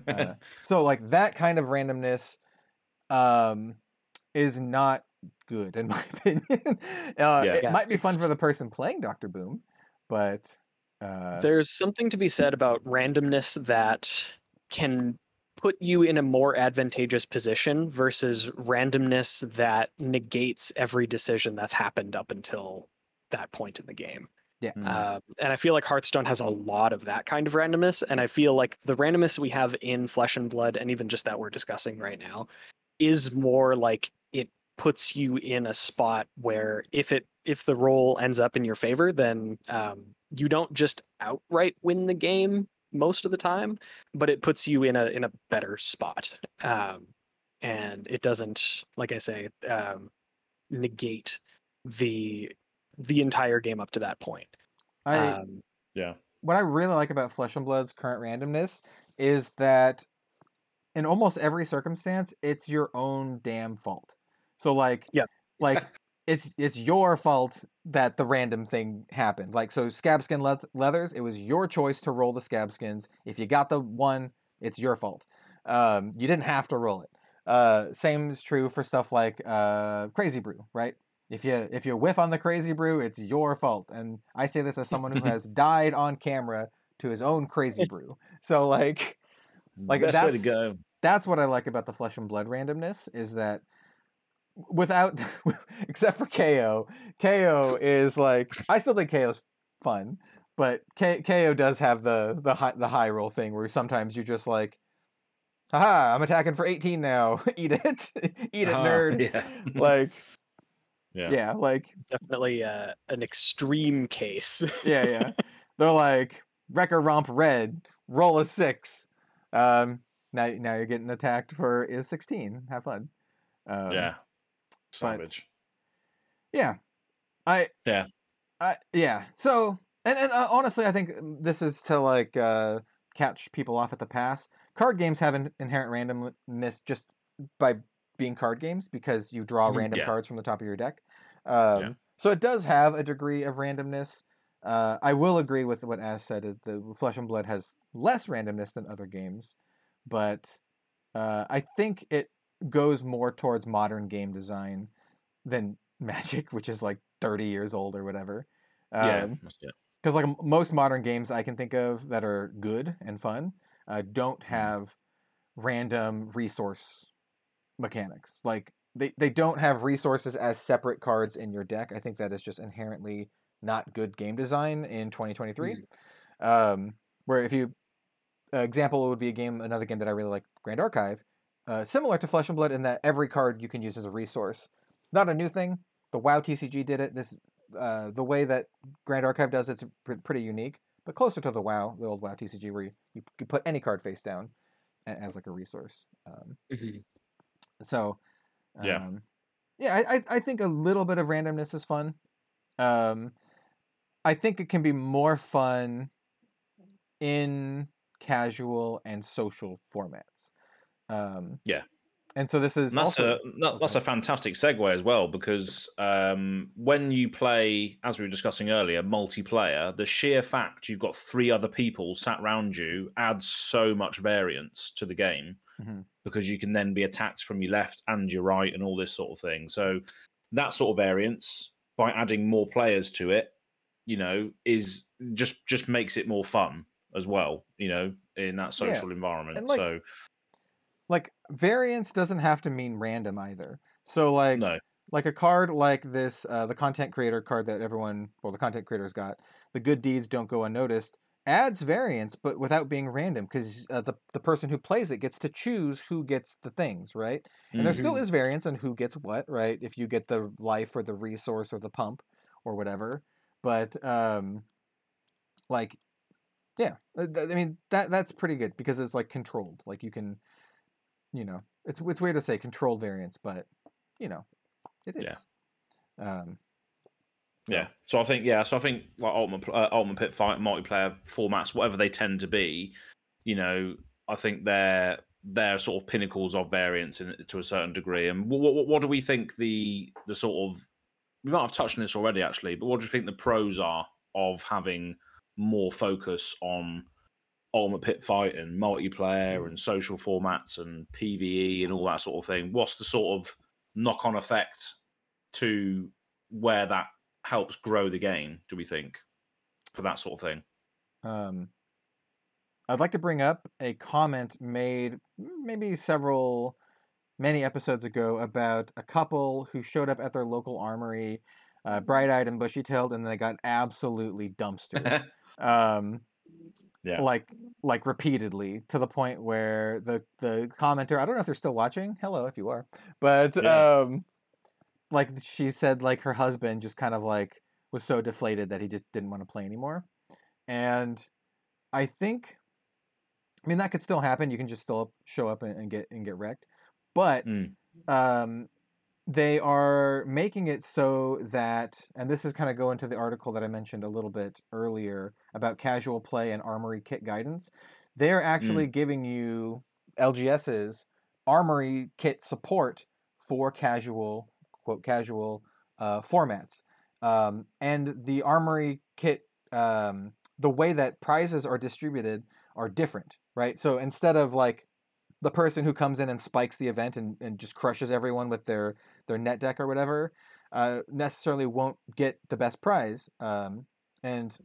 uh, so like that kind of randomness, um, is not good in my opinion. uh, Yeah. it Yeah, might be fun for the person playing Doctor Boom, but uh, There's something to be said about randomness that can put you in a more advantageous position versus randomness that negates every decision that's happened up until that point in the game. Yeah. Um, and I feel like Hearthstone has a lot of that kind of randomness. And I feel like the randomness we have in Flesh and Blood, and even just that we're discussing right now, is more like it puts you in a spot where if it if the roll ends up in your favor, then um, you don't just outright win the game most of the time, but it puts you in a in a better spot. Um, and it doesn't, like I say, um, negate the the entire game up to that point. I um, yeah. what I really like about Flesh and Blood's current randomness is that in almost every circumstance, it's your own damn fault. So like, Yeah. like it's it's your fault that the random thing happened. Like so, Scabskin le- leathers, it was your choice to roll the Scabskins. If you got the one, it's your fault. Um, you didn't have to roll it. Uh, same is true for stuff like uh, crazy brew, right? If you if you whiff on the crazy brew, it's your fault. And I say this as someone who has died on camera to his own crazy brew. So like Like, best way to go. that's what I like about the flesh and blood randomness is that without except for Kayo, Kayo is like I still think Kayo's fun, but K, Kayo does have the the high the high roll thing where sometimes you're just like haha, I'm attacking for 18 now. Eat it. Eat it, Ah, nerd. Yeah. Like yeah. yeah, like definitely uh, an extreme case. yeah, yeah. They're like Wrecker Romp Red, roll a six. Um, now, now you're getting attacked for is sixteen. Have fun. Um, Yeah. Savage. yeah. I Yeah. I yeah. So and and uh, honestly, I think mm, this is to like uh, catch people off at the pass. Card games have an inherent randomness just by being card games because you draw Mhm. random Yeah. cards from the top of your deck. Um, So it does have a degree of randomness. Uh, I will agree with what Azz said. that The Flesh and Blood has less randomness than other games, but uh, I think it goes more towards modern game design than Magic, which is like 30 years old or whatever. yeah. Um, because like most modern games I can think of that are good and fun uh, don't have random resource mechanics. Like they, they don't have resources as separate cards in your deck. I think that is just inherently not good game design in 2023. Um, where if you uh, example would be a game another game that I really like Grand Archive, uh, similar to Flesh and Blood in that every card you can use as a resource. Not a new thing. The WoW TCG did it. This uh, the way that Grand Archive does it's pr- pretty unique, but closer to the WoW, the old WoW TCG, where you, you, you put any card face down as like a resource. Um, so, Yeah. um, yeah, I, I I think a little bit of randomness is fun. Um, I think it can be more fun in casual and social formats. Um, Yeah. and so this is And that's also a that's a fantastic segue as well because um, when you play, as we were discussing earlier, multiplayer, the sheer fact you've got three other people sat around you adds so much variance to the game Mhm. because you can then be attacked from your left and your right and all this sort of thing. So that sort of variance by adding more players to it, you know, is just just makes it more fun as well. You know, in that Yeah, social environment. like, so like variance doesn't have to mean random either. So like no, like a card like this, uh, the content creator card that everyone, well, the content creators got, the good deeds don't go unnoticed, adds variance, but without being random, because uh, the the person who plays it gets to choose who gets the things, right? And there still Mhm. is variance on who gets what, right? If you get the life or the resource or the pump or whatever, but um, like, yeah, uh, I mean that that's pretty good because it's like controlled, like you can, you know, it's it's weird to say controlled variance, but you know, it is. Yeah. Um, Yeah. So I think yeah. So I think like ultimate uh, ultimate pit fight multiplayer formats, whatever they tend to be, you know, I think they're they're sort of pinnacles of variance in, to a certain degree. And what, what what do we think the the sort of we might have touched on this already actually, but what do you think the pros are of having more focus on ultimate pit fight and multiplayer and social formats and PVE and all that sort of thing? What's the sort of knock on effect to where that helps grow the game, do we think, for that sort of thing? Um, I'd like to bring up a comment made maybe several, many episodes ago about a couple who showed up at their local armory uh, bright-eyed and bushy-tailed, and they got absolutely dumpstered. um, Yeah. like like repeatedly to the point where the the commenter I don't know if they're still watching. Hello, if you are, but Yeah. um, like she said, like her husband just kind of like was so deflated that he just didn't want to play anymore, and I think, I mean that could still happen. You can just still show up and, and get and get wrecked, but Mm. um, they are making it so that, and this is kind of go into the article that I mentioned a little bit earlier about casual play and armory kit guidance. They're actually giving you LGS's armory kit support for casual, quote, casual uh, formats. Um, and the armory kit, um, the way that prizes are distributed are different, right? So instead of like the person who comes in and spikes the event and, and just crushes everyone with their their net deck or whatever uh, necessarily won't get the best prize um, and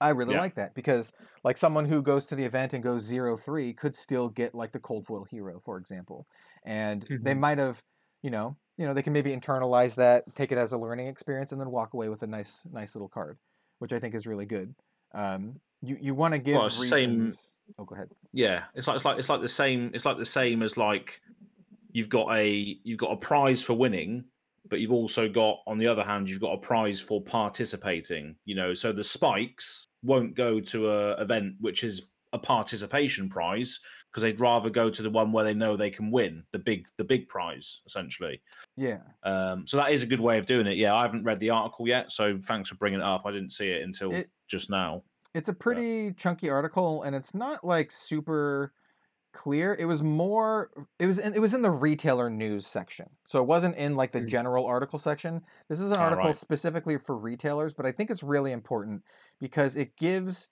i really Yeah. like that because like someone who goes to the event and goes zero three could still get like the cold foil hero for example and they Mhm. might have you know you know they can maybe internalize that take it as a learning experience and then walk away with a nice nice little card which i think is really good um, you you want to give Well, the same- oh go ahead Yeah, it's like it's like it's like the same. It's like the same as like you've got a you've got a prize for winning, but you've also got on the other hand you've got a prize for participating. You know, so the spikes won't go to a event which is a participation prize because they'd rather go to the one where they know they can win the big the big prize essentially. yeah Um, so that is a good way of doing it. Yeah, I haven't read the article yet, so thanks for bringing it up. I didn't see it until It- just now. It's a pretty chunky article, and it's not like super clear. It was more. It was. In, it was in the retailer news section, so it wasn't in like the Mm. general article section. This is an article right. specifically for retailers, but I think it's really important because it gives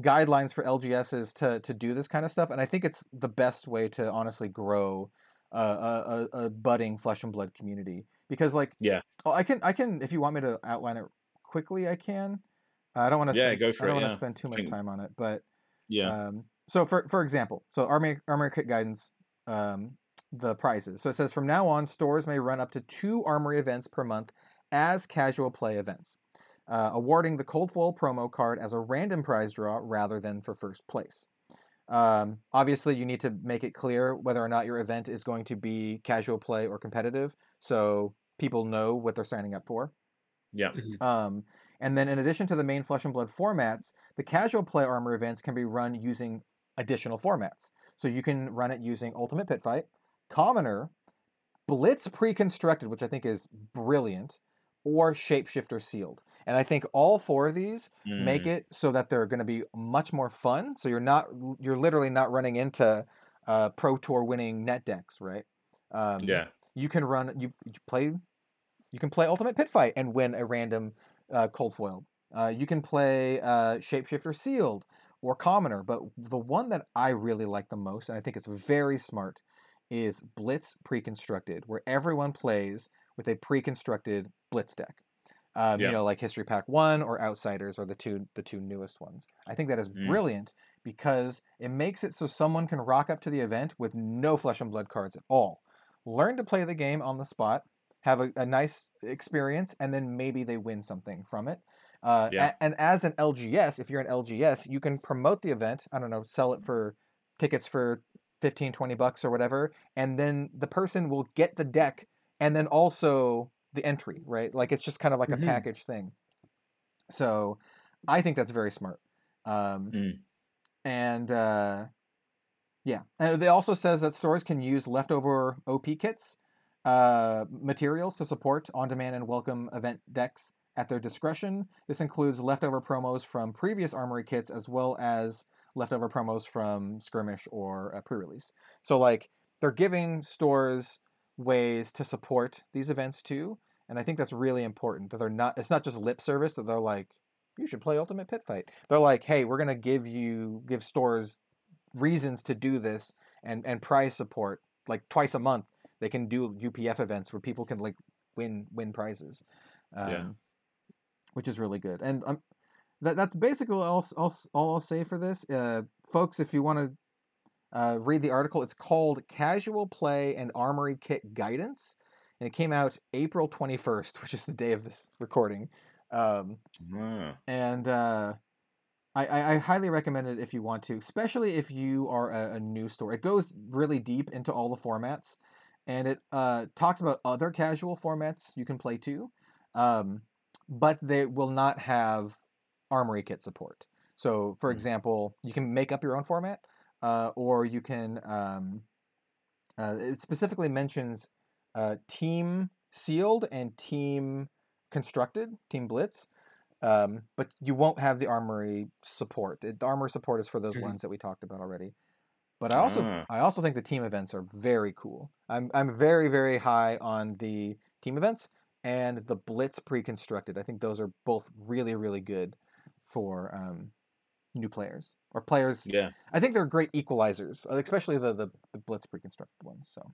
guidelines for LGSs to to do this kind of stuff, and I think it's the best way to honestly grow a a budding flesh and blood community. Because like, Yeah. oh, I can I can if you want me to outline it quickly, I can. I don't want to. Yeah, go for I don't want yeah. to spend too much time on it, but Yeah, um, so for for example, so armor armor kit guidance, um, the prizes. So it says from now on, stores may run up to two armory events per month as casual play events, uh, awarding the cold foil promo card as a random prize draw rather than for first place. Um, obviously, you need to make it clear whether or not your event is going to be casual play or competitive, so people know what they're signing up for. yeah, Um, and then, in addition to the main Flesh and Blood formats, the casual play armor events can be run using additional formats. So you can run it using Ultimate Pit Fight, Commoner, Blitz pre-constructed, which I think is brilliant, or Shapeshifter sealed. And I think all four of these make Mm. it so that they're going to be much more fun. So you're not, you're literally not running into uh, Pro Tour winning net decks, right? Um, yeah, you can run you, you play you can play ultimate pit fight and win a random uh, cold foil uh, you can play uh, shapeshifter sealed or commoner but the one that i really like the most and i think it's very smart is blitz pre-constructed where everyone plays with a pre-constructed blitz deck um, Yeah. you know like history pack one or outsiders are the two the two newest ones i think that is Mm. brilliant because it makes it so someone can rock up to the event with no flesh and blood cards at all learn to play the game on the spot, have a, a nice experience, and then maybe they win something from it. Uh, Yeah. a- and as an LGS, if you're an LGS, you can promote the event. I don't know, sell it for tickets for 15, 20 bucks or whatever. And then the person will get the deck and then also the entry, right? Like it's just kind of like Mhm. a package thing. So I think that's very smart. Um, Mm. And uh, yeah, and it also says that stores can use leftover OP kits uh, materials to support on-demand and welcome event decks at their discretion. This includes leftover promos from previous Armory kits as well as leftover promos from Skirmish or a pre-release. So like they're giving stores ways to support these events too, and I think that's really important that they're not. It's not just lip service that they're like, you should play Ultimate Pit Fight. They're like, hey, we're gonna give you give stores reasons to do this and and prize support like twice a month. They can do UPF events where people can like win win prizes, um, Yeah. which is really good. And um, that that's basically all all, all I'll say for this, uh, folks. If you want to uh, read the article, it's called "Casual Play and Armory Kit Guidance." and it came out April 21st, which is the day of this recording. Um, Ah. and uh, I, I, I highly recommend it if you want to, especially if you are a, a new store. It goes really deep into all the formats, and it uh, talks about other casual formats you can play too, um, but they will not have Armory kit support. So, for Mm. example, you can make up your own format, uh, or you can. Um, uh, it specifically mentions uh, team sealed and team constructed, team blitz. Um, but you won't have the armory support. It, the armor support is for those Mhm. ones that we talked about already. But I also Ah. I also think the team events are very cool. I'm I'm very very high on the team events and the blitz pre-constructed. I think those are both really really good for um, new players or players. Yeah. I think they're great equalizers, uh, especially the the, the blitz pre-constructed ones. So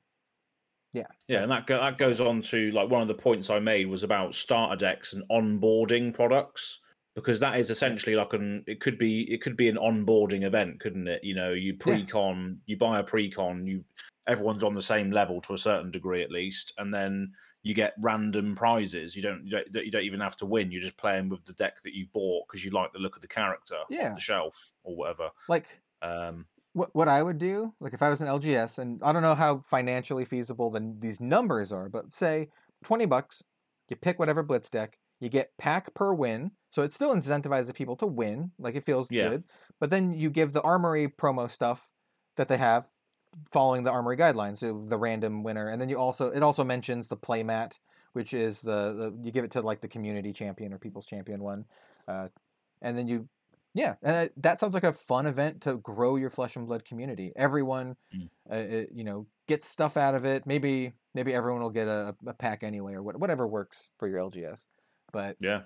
Yeah. Yeah, and that go, that goes on to like one of the points I made was about starter decks and onboarding products because that is essentially like an it could be it could be an onboarding event, couldn't it? You know, you pre-con, you buy a pre-con, you everyone's on the same level to a certain degree at least, and then you get random prizes. You don't you don't, you don't even have to win. You're just playing with the deck that you've bought because you like the look of the character Yeah. off the shelf or whatever. like Um, what what I would do, like if I was an LGS, and I don't know how financially feasible the, these numbers are, but say twenty bucks, you pick whatever blitz deck, you get pack per win, so it still incentivizes people to win, like it feels Yeah. good. But then you give the armory promo stuff that they have, following the armory guidelines, so the random winner, and then you also it also mentions the playmat, which is the, the you give it to like the community champion or people's champion one, uh, and then you yeah, and uh, that sounds like a fun event to grow your flesh and blood community. Everyone, Mm. uh, it, you know, gets stuff out of it. Maybe maybe everyone will get a, a pack anyway, or what, whatever works for your LGS. But yeah,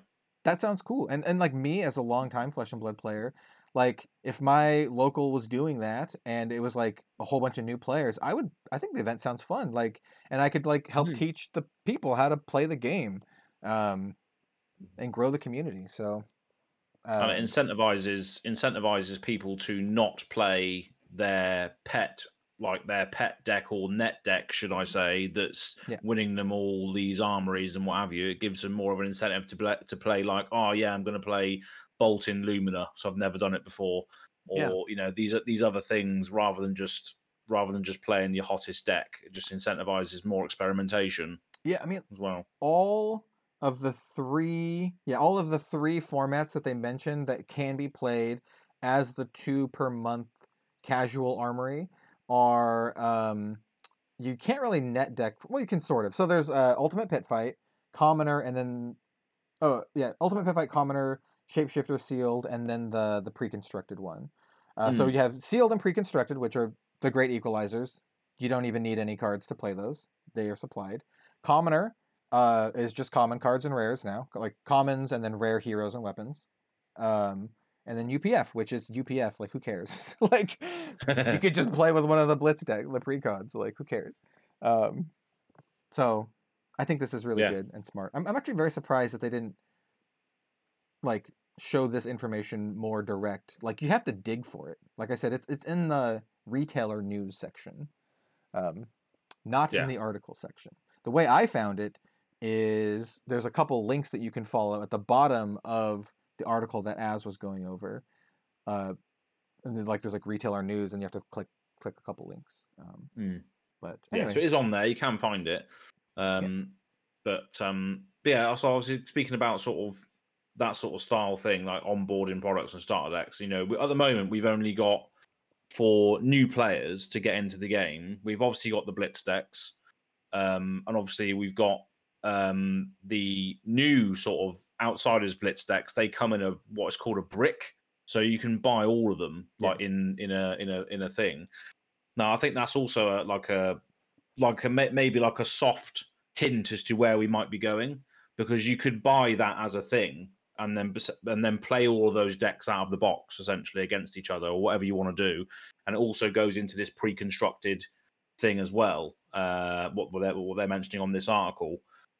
that sounds cool. And and like me as a long-time flesh and blood player, like if my local was doing that and it was like a whole bunch of new players, I would I think the event sounds fun. Like and I could like help Mhm. teach the people how to play the game, um, and grow the community. So. and it um, incentivizes incentivizes people to not play their pet like their pet deck or net deck should i say that's Yeah. winning them all these armories and what have you it gives them more of an incentive to play to play like oh yeah i'm going to play Boltyn lumina so i've never done it before or Yeah. you know these are these other things rather than just rather than just playing your hottest deck it just incentivizes more experimentation yeah, I mean, as well all of the three yeah all of the three formats that they mentioned that can be played as the two per month casual armory are um you can't really net deck well you can sort of. So there's uh ultimate pit fight commoner and then oh yeah ultimate pit fight commoner shapeshifter sealed and then the the pre-constructed one. Uh, so Mm. you have sealed and pre-constructed which are the great equalizers. You don't even need any cards to play those. They are supplied. Commoner uh, is just common cards and rares now, like commons and then rare heroes and weapons. Um, and then UPF, which is UPF, like who cares? like you could just play with one of the blitz deck, the precons, like who cares? Um, so I think this is really Yeah. good and smart. I'm, I'm actually very surprised that they didn't like show this information more direct. Like you have to dig for it. Like I said, it's it's in the retailer news section, um, not Yeah. in the article section. The way I found it is there's a couple links that you can follow at the bottom of the article that Azz was going over. Uh, and then like there's like retailer news, and you have to click click a couple links. Um, Mm. But Yeah, anyway, so it is on there. You can find it. Um, But um, but yeah, also I was speaking about sort of that sort of style thing, like onboarding products and starter decks. You know, we, at the moment we've only got for new players to get into the game. We've obviously got the blitz decks, um, and obviously we've got um, the new sort of outsiders blitz decks. They come in a what is called a brick, so you can buy all of them Yeah. like in in a in a in a thing. Now I think that's also a, like a like a maybe like a soft hint as to where we might be going because you could buy that as a thing and then and then play all of those decks out of the box essentially against each other or whatever you want to do and it also goes into this pre-constructed thing as well uh what what they're, what they're mentioning on this article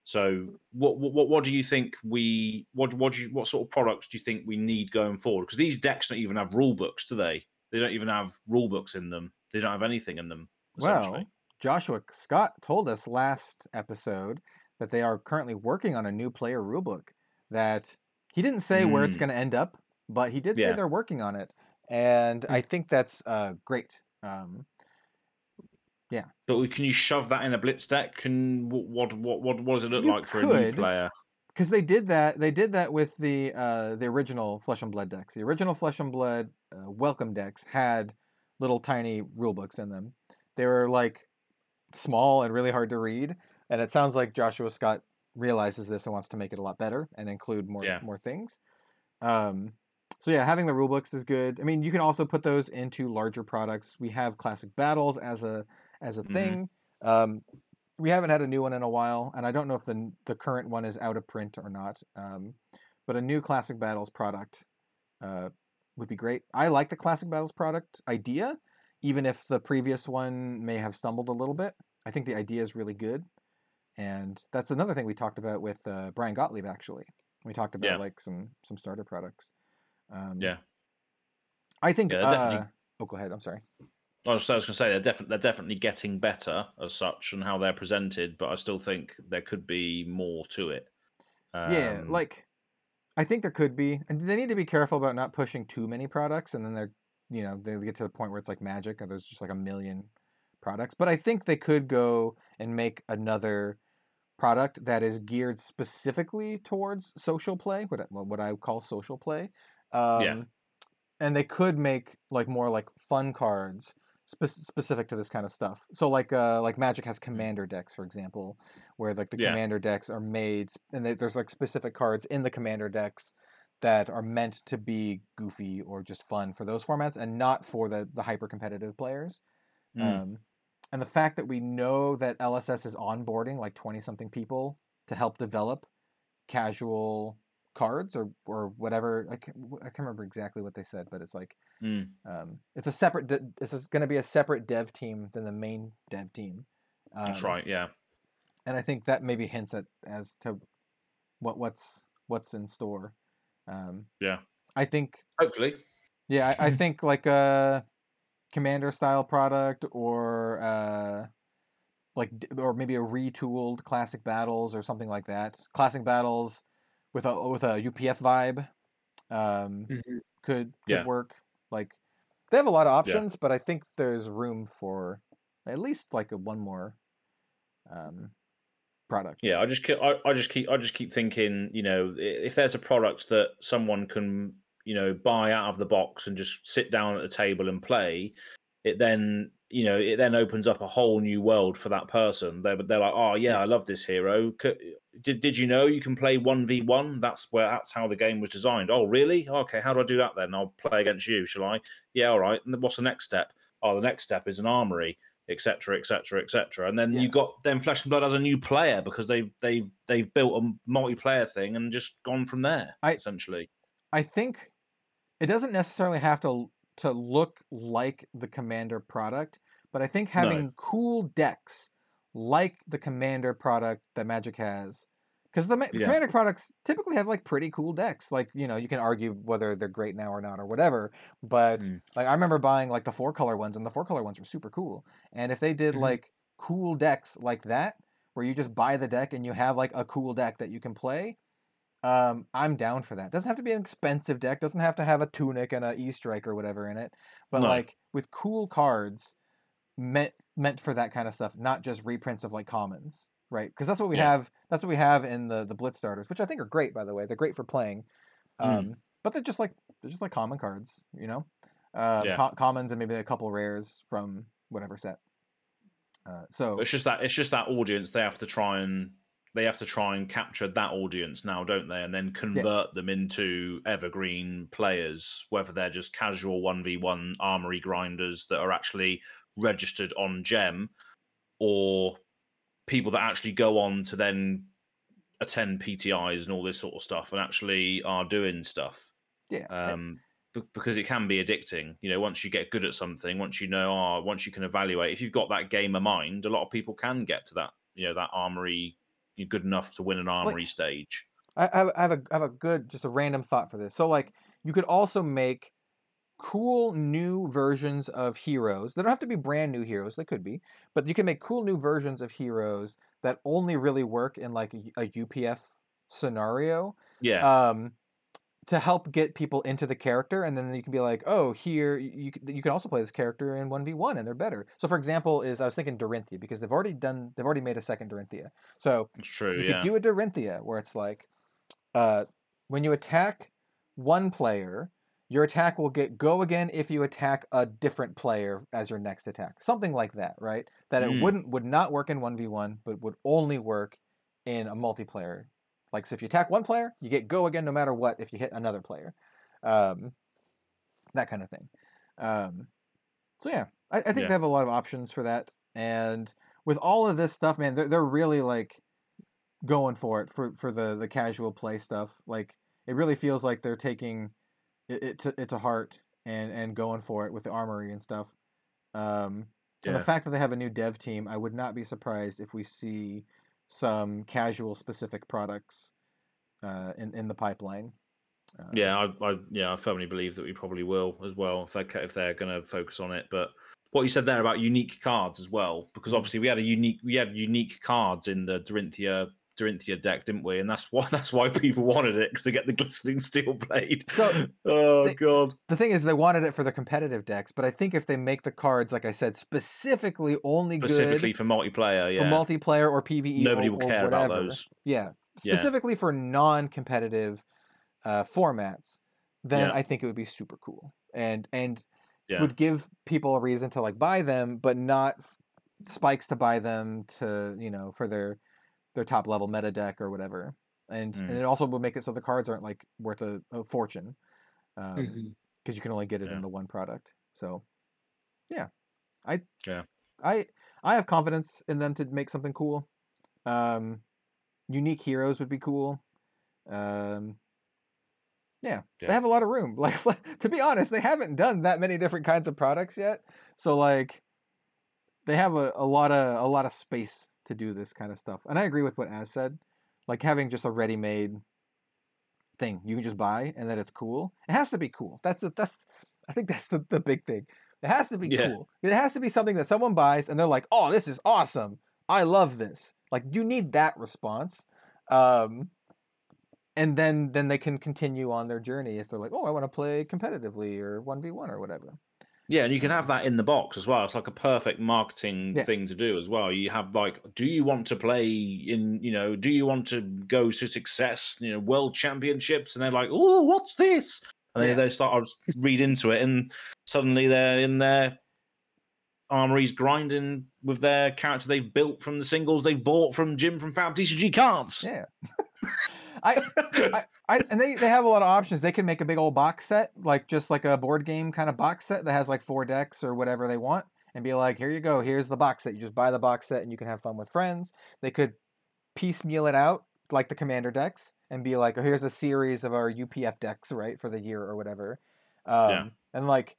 so what what what do you think we what what do you what sort of products do you think we need going forward because these decks don't even have rule books do they they don't even have rule books in them they don't have anything in them well, Joshua Scott told us last episode that they are currently working on a new player rulebook. That he didn't say where it's Mm. going to end up, but he did say they're working on it, and I think that's uh, great. Um, But can you shove that in a blitz deck? Can what what what what, does it look You like for a new player? because they did that they did that with the uh the original flesh and blood decks the original flesh and blood uh, welcome decks had little tiny rule books in them they were like small and really hard to read and it sounds like joshua scott realizes this and wants to make it a lot better and include more Yeah. more things um so yeah having the rule books is good i mean you can also put those into larger products we have classic battles as a as a Mhm. thing um we haven't had a new one in a while, and I don't know if the the current one is out of print or not. Um, but a new Classic Battles product uh, would be great. I like the Classic Battles product idea, even if the previous one may have stumbled a little bit. I think the idea is really good, and that's another thing we talked about with uh, Brian Gottlieb. Actually, we talked about Yeah. like some some starter products. Um, Yeah. I think. Yeah, uh, oh, go ahead. I'm sorry. I was, I was going to say they're definitely they're definitely getting better as such and how they're presented, but I still think there could be more to it. yeah, Um, like I think there could be, and they need to be careful about not pushing too many products, and then they're, you know, they get to the point where it's like magic, and there's just like a million products. But I think they could go and make another product that is geared specifically towards social play, what I, what I call social play. Um, Yeah. And they could make like more like fun cards spe- specific to this kind of stuff. So like uh like Magic has commander decks, for example, where like the. Yeah. commander decks are made and they, there's like specific cards in the commander decks that are meant to be goofy or just fun for those formats and not for the the hyper competitive players. mm, Um, and the fact that we know that LSS is onboarding like 20 something people to help develop casual cards or, or whatever. I can't, I can't remember exactly what they said, but it's like, mm. um, it's a separate, de- this is going to be a separate dev team than the main dev team. Um, that's right. Yeah. And I think that maybe hints at as to what, what's, what's in store. Um, Yeah. I think Hopefully. yeah, I, I think like a commander style product or uh like or maybe a retooled classic battles or something like that. Classic battles with a with a UPF vibe um Mhm. could could Yeah. work. Like they have a lot of Yeah. options, but I think there's room for at least like a one more um product. Yeah, I just keep, I, I just keep I just keep thinking, you know, if there's a product that someone can, you know, buy out of the box and just sit down at the table and play, it then, you know, it then opens up a whole new world for that person. They're they're like, oh yeah, I love this hero. Did did you know you can play one v one? That's where that's how the game was designed. Oh really? Okay, how do I do that then? I'll play against you, shall I? Yeah, all right. And what's the next step? Oh, the next step is an armory etc etc etc and then you Yes. got then flesh and blood as a new player because they've they've they've built a multiplayer thing and just gone from there I- essentially I think it doesn't necessarily have to to look like the commander product, but I think No. having cool decks like the commander product that Magic has, because the, ma- the Yeah. commander products typically have like pretty cool decks. Like you know, you can argue whether they're great now or not or whatever, but Mm. like I remember buying like the four color ones, and the four color ones were super cool. And if they did Mhm. like cool decks like that, where you just buy the deck and you have like a cool deck that you can play, um, I'm down for that. Doesn't have to be an expensive deck. Doesn't have to have a tunic and a E strike or whatever in it. But No. like with cool cards, meant meant for that kind of stuff, not just reprints of like commons, right? Because that's what we Yeah. have. That's what we have in the the Blitz starters, which I think are great by the way. They're great for playing, um, Mm. but they're just like they're just like common cards, you know, uh, Yeah. co- commons and maybe a couple rares from whatever set. Uh, so But it's just that it's just that audience they have to try and they have to try and capture that audience now don't they and then convert them into evergreen players whether they're just casual 1v1 armory grinders that are actually registered on gem or people that actually go on to then attend PTIs and all this sort of stuff and actually are doing stuff yeah, um, be- because it can be addicting. You know, once you get good at something, once you know, oh, once you can evaluate, if you've got that gamer mind, a lot of people can get to that. You know, that armory. You're good enough to win an armory stage. I, I have- I have a I have a good just a random thought for this. So like you could also make cool new versions of heroes. They don't have to be brand new heroes. They could be, but you can make cool new versions of heroes that only really work in like a, a UPF scenario. Yeah. Um, to help get people into the character, and then you can be like, oh, here you you can also play this character in one v one, and they're better. So, for example, is I was thinking Dorinthea because they've already done they've already made a second Dorinthea. So it's true. you Yeah. could do a Dorinthea where it's like, uh, when you attack one player, your attack will get go again if you attack a different player as your next attack. Something like that, right? That it Mm. wouldn't would not work in one v one, but would only work in a multiplayer. Like so, if you attack one player, you get go again no matter what. If you hit another player, um, that kind of thing. Um, so yeah, I, I think Yeah. they have a lot of options for that. And with all of this stuff, man, they're they're really like going for it for for the the casual play stuff. Like it really feels like they're taking it, it to it to heart and and going for it with the armory and stuff. Um, and the fact that they have a new dev team, I would not be surprised if we see some casual specific products uh, in in the pipeline. Uh, Yeah, I, I yeah, I firmly believe that we probably will as well if they if they're going to focus on it. But what you said there about unique cards as well, because Mm. obviously we had a unique we had unique cards in the Dorinthea Dorinthea deck, didn't we? And that's why that's why people wanted it to get the glistening steel blade. So, oh they- god, The thing is, they wanted it for the competitive decks, but I think if they make the cards, like I said, specifically only specifically good for multiplayer, yeah, for multiplayer or PVE, nobody or, will care about those. Yeah, Yeah. specifically for non-competitive uh, formats, then Yeah. I think it would be super cool and and Yeah, would give people a reason to like buy them, but not spikes to buy them to you know for their their top level meta deck or whatever. And and Mm. it also would make it so the cards aren't like worth a, a fortune, because Mhm. you can only get it Yeah. in the one product. So, yeah, I Yeah. I I have confidence in them to make something cool. Um, unique heroes would be cool. Um, yeah, Yeah. they have a lot of room. Like to be honest, they haven't done that many different kinds of products yet. So like, they have a, a lot of a lot of space to do this kind of stuff. And I agree with what Azz said. Like having just a ready-made thing you can just buy and that it's cool. It has to be cool. That's the that's I think that's the, the big thing. It has to be Yeah. cool. It has to be something that someone buys and they're like, "Oh, this is awesome. I love this." Like you need that response. Um and then then they can continue on their journey if they're like, "Oh, I want to play competitively or 1v1 or whatever." Yeah, and you can have that in the box as well. It's like a perfect marketing Yeah. thing to do as well. You have like, do you want to play in, you know, do you want to go to success, you know, world championships? And they're like, oh, what's this? And Yeah. they start to read into it, and suddenly they're in their armories grinding with their character they've built from the singles they've bought from Jim from Fab TCG cards. Yeah. I, I, I and they, they have a lot of options. They can make a big old box set, like just like a board game kind of box set that has like four decks or whatever they want, and be like, here you go, here's the box set. You just buy the box set and you can have fun with friends. They could piecemeal it out like the commander decks and be like, oh, here's a series of our UPF decks, right, for the year or whatever. Um, Yeah. And like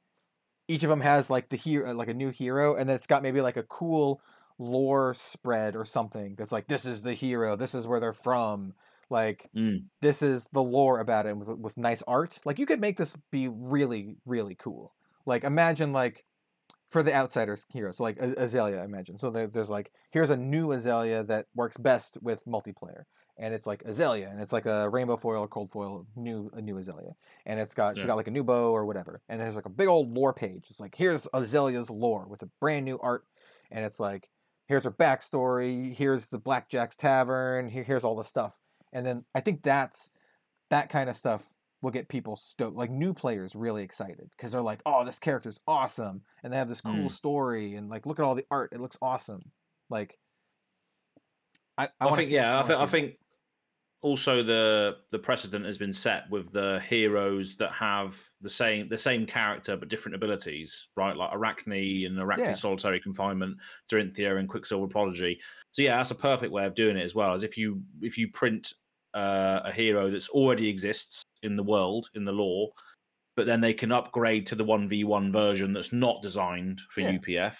each of them has like the hero, like a new hero, and then it's got maybe like a cool lore spread or something that's like, this is the hero, this is where they're from, like Mm. this is the lore about it with, with nice art. Like you could make this be really, really cool. Like imagine like for the outsiders hero, so like Azalea, I imagine. So there, there's like here's a new Azalea that works best with multiplayer, and it's like Azalea, and it's like a rainbow foil or cold foil new a new Azalea, and it's got she's Yeah. got like a new bow or whatever, and there's like a big old lore page. It's like here's Azalea's lore with a brand new art, and it's like here's her backstory, here's the Blackjack's Tavern, here, here's all the stuff, and then I think that's that kind of stuff will get people stoked, like new players really excited because they're like, oh, this character's awesome, and they have this cool Mm. story, and like look at all the art, it looks awesome. Like, I, I, I, think see- yeah, I, wanna think I think also the the precedent has been set with the heroes that have the same the same character but different abilities, right? Like Arakni and Arakni Yeah. Solitary Confinement, Dorinthea and Quicksilver Prodigy. So yeah, that's a perfect way of doing it as well. As if you if you print uh, a hero that's already exists in the world in the law, but then they can upgrade to the one v one version that's not designed for Yeah. UPF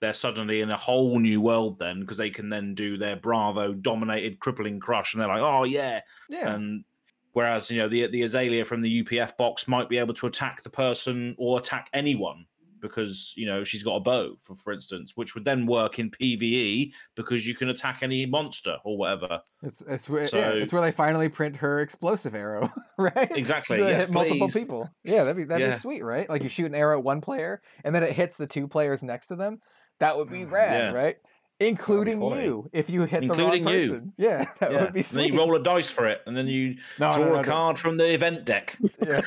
they're suddenly in a whole new world then because they can then do their Bravo dominated crippling crush and they're like, oh yeah, yeah, and Whereas you know the the Azalea from the UPF box might be able to attack the person or attack anyone because you know she's got a bow, for for instance, which would then work in PVE because you can attack any monster or whatever. It's it's where, yeah, it's where they finally print her explosive arrow, right? Exactly. To yes, hit multiple please. people. Yeah, that'd be that'd Yeah. be sweet, right? Like you shoot an arrow at one player and then it hits the two players next to them. That would be rad, Mm, Yeah. right? Including you, if you hit Including the wrong you. person. Yeah, that Yeah. would be And then you roll a dice for it, and then you no, no, draw no, a no. card from the event deck. Yeah.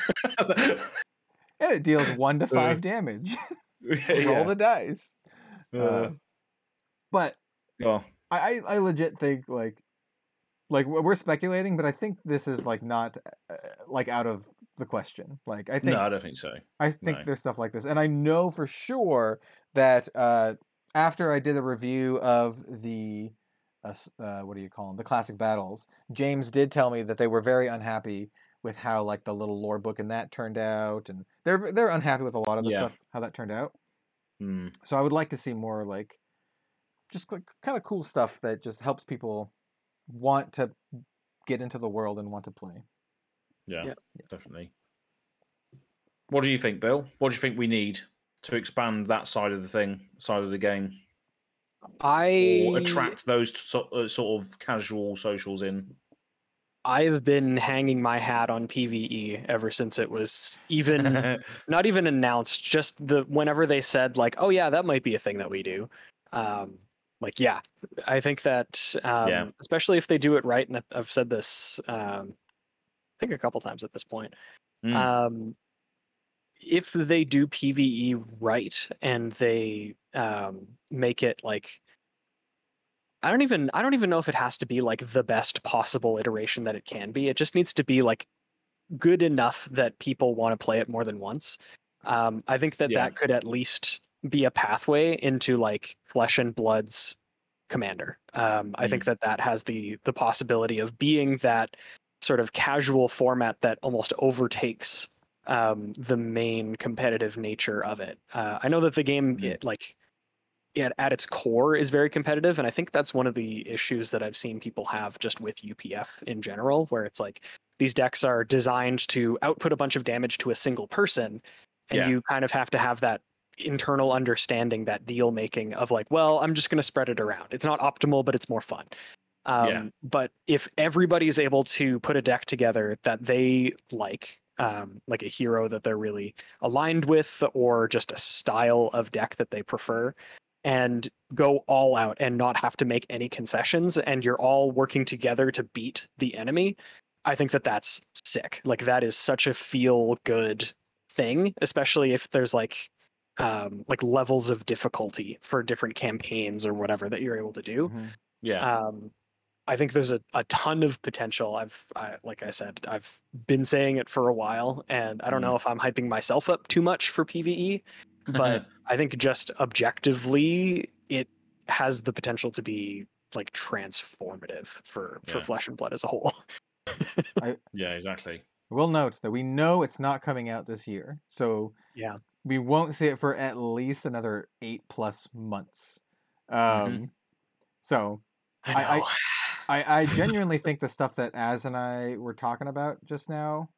And it deals one to five damage. Roll the dice. Uh, but oh, I, I legit think like like we're we're speculating, but I think this is like not uh, like out of the question. Like I think no, I don't think so. I think no. there's stuff like this, and I know for sure that uh, after I did a review of the uh, uh, what do you call them, the classic battles, James did tell me that they were very unhappy with how like the little lore book and that turned out, and they're they're unhappy with a lot of the Yeah. stuff how that turned out. Hmm. So I would like to see more like just like kind of cool stuff that just helps people want to get into the world and want to play. Yeah, Yep. definitely. What do you think, Bill? What do you think we need to expand that side of the thing, side of the game, I or attract those so, uh, sort of casual socials in? I've been hanging my hat on PVE ever since it was even not even announced. Just the whenever they said like, "Oh yeah, that might be a thing that we do." Um, like, yeah, I think that um, Yeah. especially if they do it right, and I've- said this, um, I think a couple times at this point. Mm. Um, if they do PVE right and they um, make it like I don't even I don't even know if it has to be like the best possible iteration that it can be. It just needs to be like good enough that people want to play it more than once. Um, I think that Yeah. that could at least be a pathway into like Flesh and Blood's commander. Um, I think that that has the the possibility of being that sort of casual format that almost overtakes um, the main competitive nature of it. Uh, I know that the game, it, like, it, at its core, is very competitive, and I think that's one of the issues that I've seen people have just with UPF in general, where it's like these decks are designed to output a bunch of damage to a single person, and Yeah. you kind of have to have that internal understanding, that deal making of like, well, I'm just going to spread it around. It's not optimal, but it's more fun. Um, Yeah. But if everybody's able to put a deck together that they like, um, like a hero that they're really aligned with, or just a style of deck that they prefer, and go all out and not have to make any concessions, and you're all working together to beat the enemy, I think that that's sick. Like that is such a feel good thing, especially if there's like um like levels of difficulty for different campaigns or whatever that you're able to do Mhm. yeah, um, I think there's a, a ton of potential. I've, I, like I said, I've been saying it for a while, and I don't know if I'm hyping myself up too much for PVE, but I think just objectively, it has the potential to be like transformative for for Yeah. Flesh and Blood as a whole. yeah, exactly. We'll note that we know it's not coming out this year, so Yeah. we won't see it for at least another eight plus months. Um, Mhm. So I- know. I, I genuinely think the stuff that Azz and I were talking about just now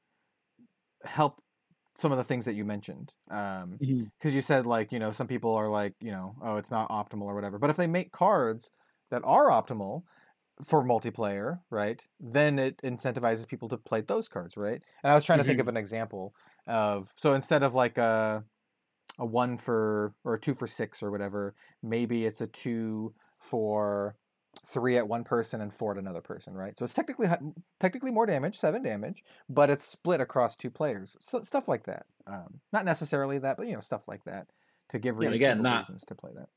help some of the things that you mentioned. Um, Mhm. because you said like you know some people are like you know oh it's not optimal or whatever but if they make cards that are optimal for multiplayer right then it incentivizes people to play those cards right and i was trying to think of an example of so instead of like a a one for or a two for six or whatever maybe it's a two for three at one person and four at another person right so it's technically technically more damage seven damage but it's split across two players so, stuff like that um, not necessarily that but you know stuff like that to give Yeah, again, that- reasons to play that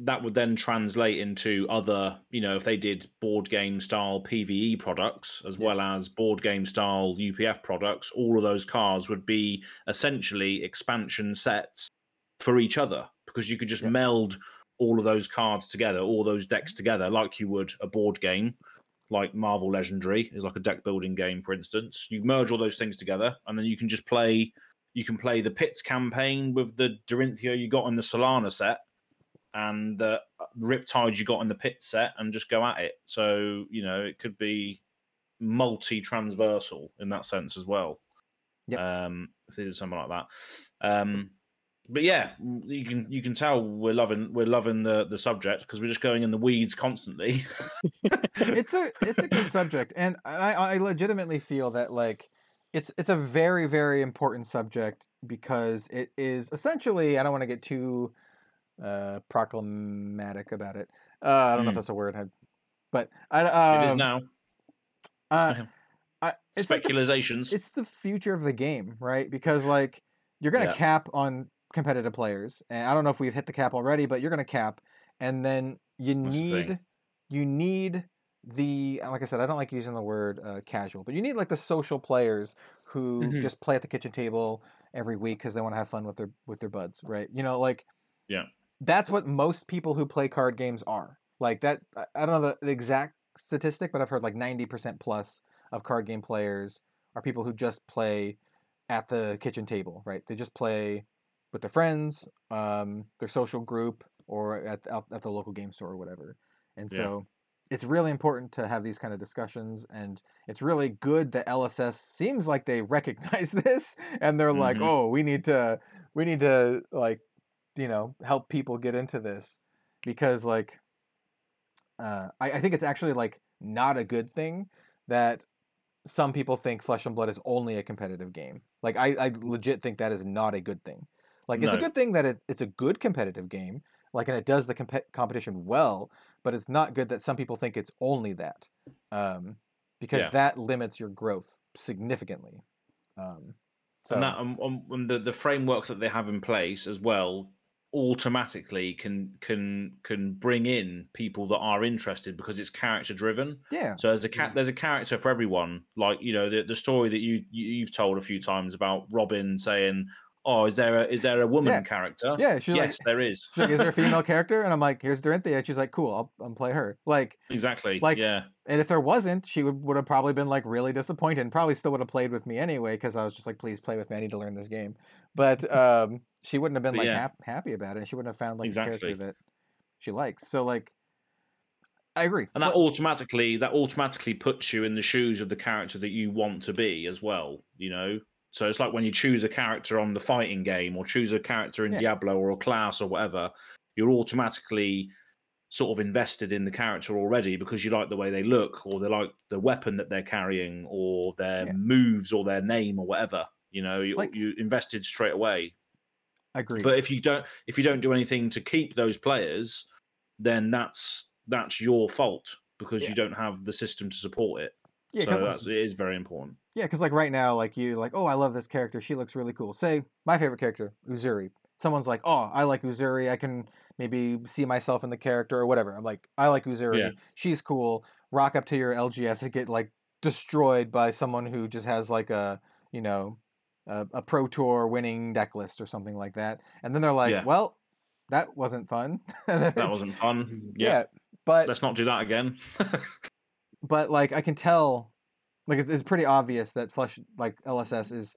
that would then translate into other, you know, if they did board game style PVE products as Yeah. well as board game style UPF products, all of those cards would be essentially expansion sets for each other because you could just Yeah. meld all of those cards together, all those decks together, like you would a board game, like Marvel Legendary is like a deck building game, for instance. You merge all those things together, and then you can just play. You can play the Pits campaign with the Dorinthea you got in the Solana set, and the Riptide you got in the Pit set, and just go at it. So you know it could be multi-transversal in that sense as well. Yep. Um, if they did something like that. Um, but yeah, you can you can tell we're loving we're loving the the subject because we're just going in the weeds constantly. it's a it's a good subject, and I I legitimately feel that like it's it's a very very important subject because it is essentially I don't want to get too uh proclamatic about it. Uh, I don't know if Mm. that's a word, but I um, it is now Uh, I, it's like the speculations. it's the future of the game, right? Because like you're gonna Yeah. cap on competitive players, and I don't know if we've hit the cap already, but you're gonna cap, and then you That's the need you need the like I said, I don't like using the word uh, casual, but you need like the social players who Mm-hmm. Mhm. just play at the kitchen table every week because they want to have fun with their with their buds, right? You know, like Yeah. that's what most people who play card games are. Like that, I- I don't know the, the exact statistic, but I've heard like ninety percent plus of card game players are people who just play at the kitchen table, right? They just play with their friends, um, their social group, or at at the local game store or whatever. And Yeah. so it's really important to have these kind of discussions, and it's really good that LSS seems like they recognize this, and they're like, Mhm. "Oh, we need to, we need to like, you know, help people get into this," because like, uh, I, I think it's actually like not a good thing that some people think Flesh and Blood is only a competitive game. Like I, I legit think that is not a good thing. Like it's a good thing that it, it's a good competitive game, like and it does the comp- competition well, but it's not good that some people think it's only that, um, because Yeah. that limits your growth significantly. Um, so and that um, um, the the framework that they have in place as well automatically can can can bring in people that are interested because it's character driven yeah, so there's a cat there's a character for everyone like you know the, the story that you, you you've told a few times about robin saying oh is there a is there a woman Yeah. character yeah. She's yes like, there is she's like, is there a female character? And I'm like, here's Dorinthea. And she's like, cool, I'll, I'll play her. Like, exactly Like, yeah And if there wasn't, she would, would have probably been like really disappointed and probably still would have played with me anyway because I was just like, please play with me. I need to learn this game. But um, she wouldn't have been But like yeah. hap- happy about it. And she wouldn't have found like a Exactly. character that she likes. So like, I agree. and that automatically that automatically puts you in the shoes of the character that you want to be as well you know so it's like when you choose a character on the fighting game or choose a character in Yeah. diablo or a class or whatever you're automatically sort of invested in the character already because you like the way they look or they like the weapon that they're carrying or their Yeah. moves or their name or whatever you know you, Like- you invested straight away Agreed. but if you don't if you don't do anything to keep those players then that's that's your fault because Yeah. you don't have the system to support it yeah, so that's it is very important Yeah, because like right now, like you like, oh, I love this character. She looks really cool. Say my favorite character, Uzuri. Someone's like, oh, I like Uzuri. I can maybe see myself in the character or whatever. I'm like, I like Uzuri. Yeah. She's cool. Rock up to your LGS and get like destroyed by someone who just has like a you know a, a pro tour winning deck list or something like that. And then they're like, Yeah. well, that wasn't fun. That wasn't fun yeah, yeah, but let's not do that again but like I can tell, like it's, it's pretty obvious that Flush like LSS is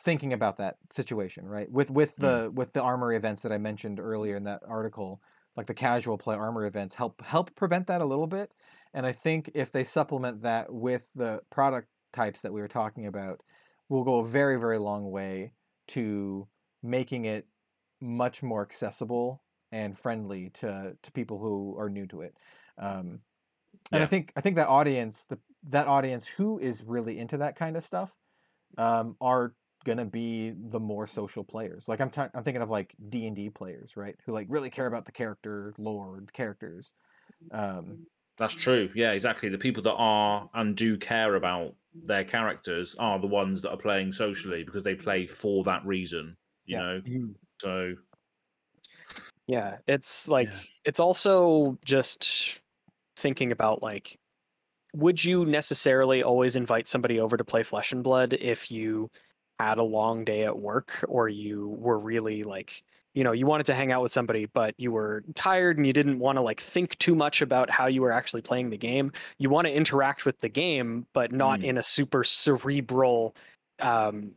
thinking about that situation, right? With with the with the armory events that I mentioned earlier in that article, like the casual play armor events help help prevent that a little bit. And I think if they supplement that with the product types that we were talking about, will go a very very long way to making it much more accessible and friendly to to people who are new to it. Um, and I think I think that audience, the that audience who is really into that kind of stuff, um, are gonna be the more social players. Like I'm i I'm thinking of like D and D players, right? Who like really care about the character lore, the characters. Um, that's true yeah exactly the people that are and do care about their characters are the ones that are playing socially because they play for that reason you Yeah. know so Yeah, it's like Yeah. it's also just thinking about like would you necessarily always invite somebody over to play Flesh and Blood if you had a long day at work or you were really like you know you wanted to hang out with somebody but you were tired and you didn't want to like think too much about how you were actually playing the game you want to interact with the game but not Mm. in a super cerebral um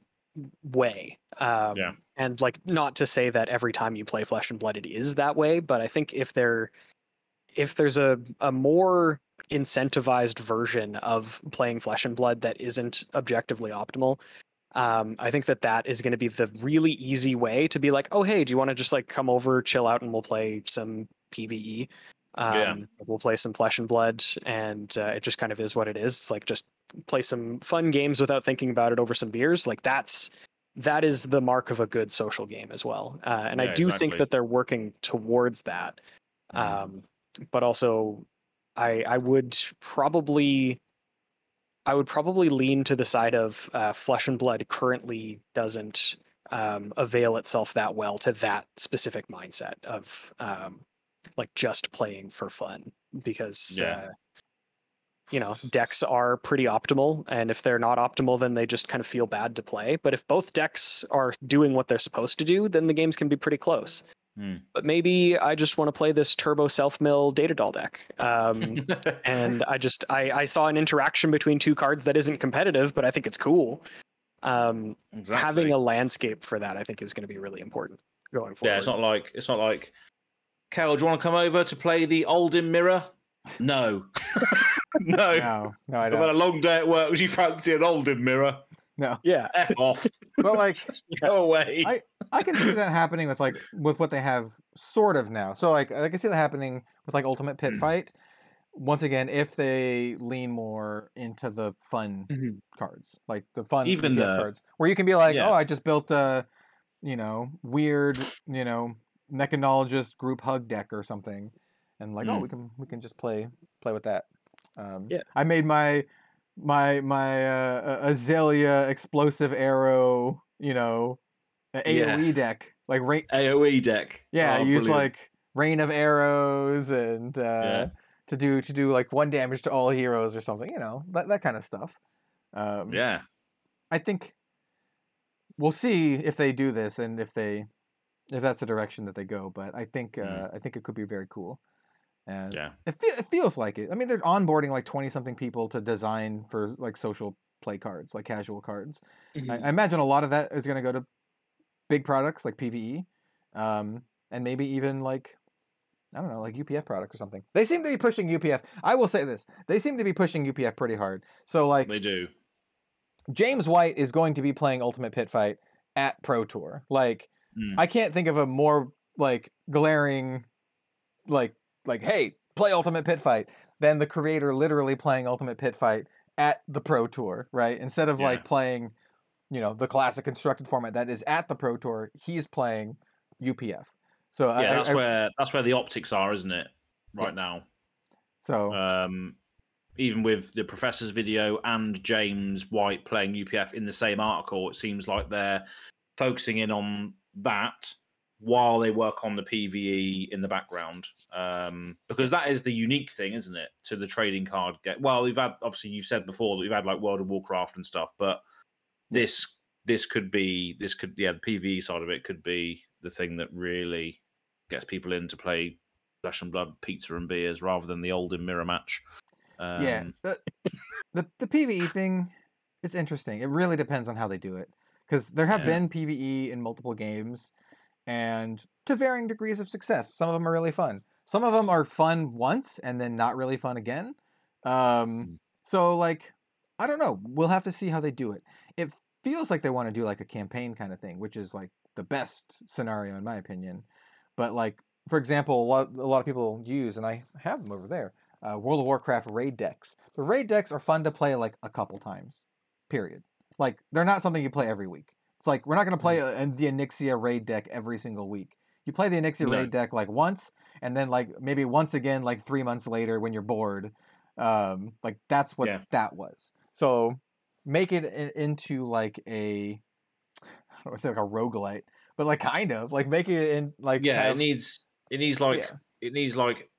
way um Yeah. and like not to say that every time you play flesh and blood it is that way but i think if they're if there's a a more incentivized version of playing Flesh and Blood that isn't objectively optimal, um, I think that that is going to be the really easy way to be like, oh hey, do you want to just like come over, chill out, and we'll play some PVE. Um, Yeah. We'll play some Flesh and Blood, and uh, it just kind of is what it is. It's like just play some fun games without thinking about it over some beers. Like that's that is the mark of a good social game as well. Uh, and I Yeah, do think that they're working towards that. Mhm. Um, but also, I I would probably I would probably lean to the side of uh, Flesh and Blood currently doesn't um, avail itself that well to that specific mindset of um, like just playing for fun because Yeah. uh, you know decks are pretty optimal and if they're not optimal then they just kind of feel bad to play but if both decks are doing what they're supposed to do then the games can be pretty close Hmm. but maybe i just want to play this turbo self mill data doll deck um, and I just I, I saw an interaction between two cards that isn't competitive, but I think it's cool. Um, exactly. Having a landscape for that, I think, is going to be really important going forward. yeah, it's not like it's not like. Carol. do you want to come over to play the Olden Mirror? No, no. No, no, I I've had a long day at work. Would you fancy an Olden Mirror? No, yeah, F off. but like Go away. I- I can see that happening with like with what they have sort of now. So like I can see that happening with like Ultimate Pit Fight. Once again, if they lean more into the fun Mhm. cards, like the fun Even the- cards, where you can be like, Yeah. oh, I just built a, you know, weird, you know, mechanologist group hug deck or something, and like, oh, Mm. we can we can just play play with that. Um, Yeah. I made my my my uh, Azalea explosive arrow, you know, a Yeah. AOE deck, like rain. AOE deck. Yeah, Oh, use brilliant. like rain of arrows and uh, Yeah. to do to do like one damage to all heroes or something. You know that that kind of stuff. Um, Yeah. I think we'll see if they do this and if they if that's the direction that they go. But I think uh, Mm. I think it could be very cool. And Yeah. it, fe- it feels like it. I mean, they're onboarding like twenty something people to design for like social play cards, like casual cards. Mm-hmm. I, I imagine a lot of that is going to go to big products like PVE, um, and maybe even like I don't know, like UPF products or something. They seem to be pushing UPF. I will say this: they seem to be pushing UPF pretty hard. So like They do. James White is going to be playing Ultimate Pit Fight at Pro Tour. Like Mm. I can't think of a more like glaring, like like hey, play Ultimate Pit Fight than the creator literally playing Ultimate Pit Fight at the Pro Tour, right? Instead of Yeah. like playing, you know, the classic constructed format that is at the Pro Tour, he's playing UPF. So Yeah, I, that's I- where that's where the optics are, isn't it? Right Yeah. now. so Um, even with the professor's video and James White playing UPF in the same article, it seems like they're focusing in on that while they work on the PVE in the background. Um, because that is the unique thing, isn't it, to the trading card game? well, we've had obviously you've said before that we've had like World of Warcraft and stuff, but this this could be this could yeah, the PVE side of it could be the thing that really gets people in to play flesh and blood pizza and beers rather than the olden mirror match. Um, yeah, the, the the PVE thing, it's interesting. It really depends on how they do it, because there have Yeah. been PVE in multiple games, and to varying degrees of success. Some of them are really fun. Some of them are fun once and then not really fun again. Um, Mm. so like, I don't know. We'll have to see how they do it. It feels like they want to do like a campaign kind of thing, which is like the best scenario in my opinion. But like, for example, a lot, a lot of people use, and I have them over there uh, World of Warcraft raid decks. The raid decks are fun to play like a couple times, period. Like they're not something you play every week. It's like we're not going to play a, the Onyxia raid deck every single week. You play the Onyxia No. raid deck like once, and then like maybe once again like three months later when you're bored. Um, like that's what Yeah. that was. So make it into like a I don't want to say like a roguelite, but like kind of like make it in like yeah, have- it needs it needs like Yeah. it needs like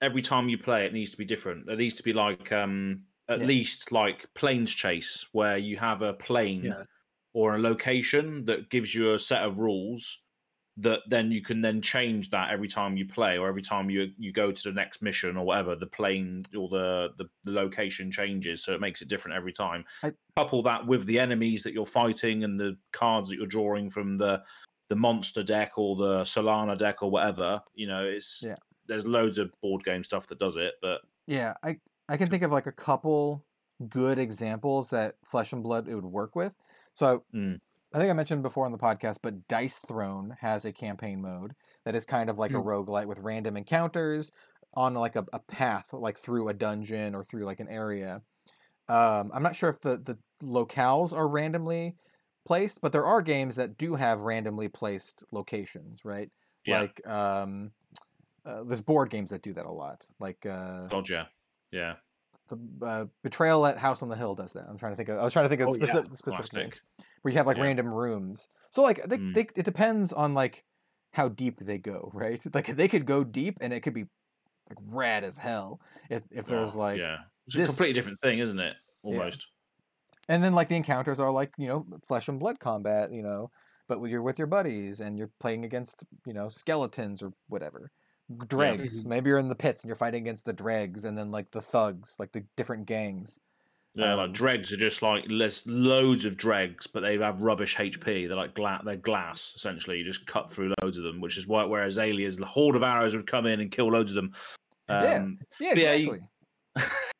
every time you play it needs to be different. It needs to be like um at Yeah. least like Planechase where you have a plane Yeah. Or a location that gives you a set of rules that then you can then change that every time you play or every time you you go to the next mission or whatever the plane or the the, the location changes so it makes it different every time I- couple that with the enemies that you're fighting and the cards that you're drawing from the the monster deck or the solana deck or whatever you know it's Yeah. there's loads of board game stuff that does it, but Yeah, I I can think of like a couple good examples that Flesh and Blood it would work with. So Mm. I think I mentioned before on the podcast, but Dice Throne has a campaign mode that is kind of like a Mm. roguelite with random encounters on like a, a path, like through a dungeon or through like an area. Um, I'm not sure if the, the locales are randomly placed, but there are games that do have randomly placed locations, right? Yeah. Like um, uh, there's board games that do that a lot. Like uh, yeah, yeah, the uh, Betrayal at House on the Hill does that. I'm trying to think of. I was trying to think of Oh, yeah. specific, specific names classic. where you have like Yeah. random rooms. So like they, Mm. they, it depends on like how deep they go, right? Like they could go deep and it could be like rad as hell if if there's Oh, like yeah, it's this- a completely different thing, isn't it? Almost. and then like the encounters are like you know flesh and blood combat, you know, but when you're with your buddies and you're playing against you know skeletons or whatever. Dregs. Mhm. Maybe you're in the pits and you're fighting against the dregs and then like the thugs, like the different gangs. Yeah, Um, like dregs are just like there's loads of dregs, but they have rubbish HP. They're like gla- they're glass essentially. You just cut through loads of them, which is why whereas aliens, the horde of arrows would come in and kill loads of them. Yeah. Um, Yeah, Yeah, you- exactly.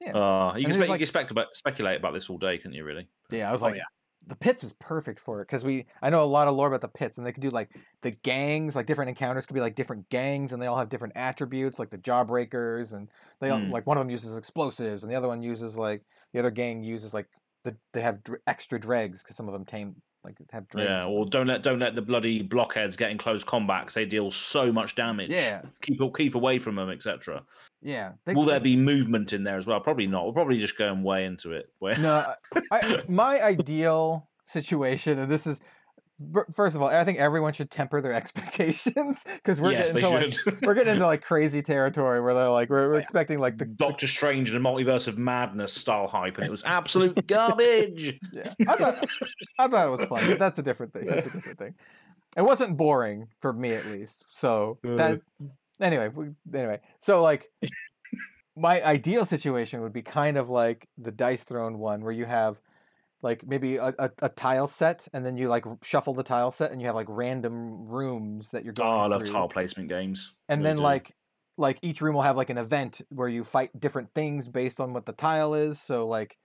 Yeah. uh, you can, spe- you can spec- speculate about this all day, can't you? Really? Yeah, I was Oh, like, yeah. The pits is perfect for it because we I know a lot of lore about the pits, and they could do like the gangs, like different encounters could be like different gangs, and they all have different attributes, like the jawbreakers, and they all Mm. like one of them uses explosives, and the other one uses like the other gang uses like the they have dr- extra dregs because some of them tame like have. Yeah. Or don't let don't let the bloody blockheads get in close combat 'cause they deal so much damage. yeah, Keep keep away from them, etc. yeah. Will there be movement in there as well? Probably not. We're probably just going way into it. Where No, I, my ideal situation, and this is first of all, I think everyone should temper their expectations because we're yes, getting they to like we're getting into like crazy territory where they're like we're, we're yeah. expecting like the Doctor Strange and the Multiverse of Madness style hype, and it was absolute garbage. yeah. I thought I thought it was fun, but that's a different thing. That's a different thing. It wasn't boring for me at least. So uh. that anyway, anyway. So like my ideal situation would be kind of like the Dice Throne one where you have like maybe a, a, a tile set and then you like shuffle the tile set and you have like random rooms that you're gonna. Oh, I love through. tile placement games. and Really then do. like like each room will have like an event where you fight different things based on what the tile is so like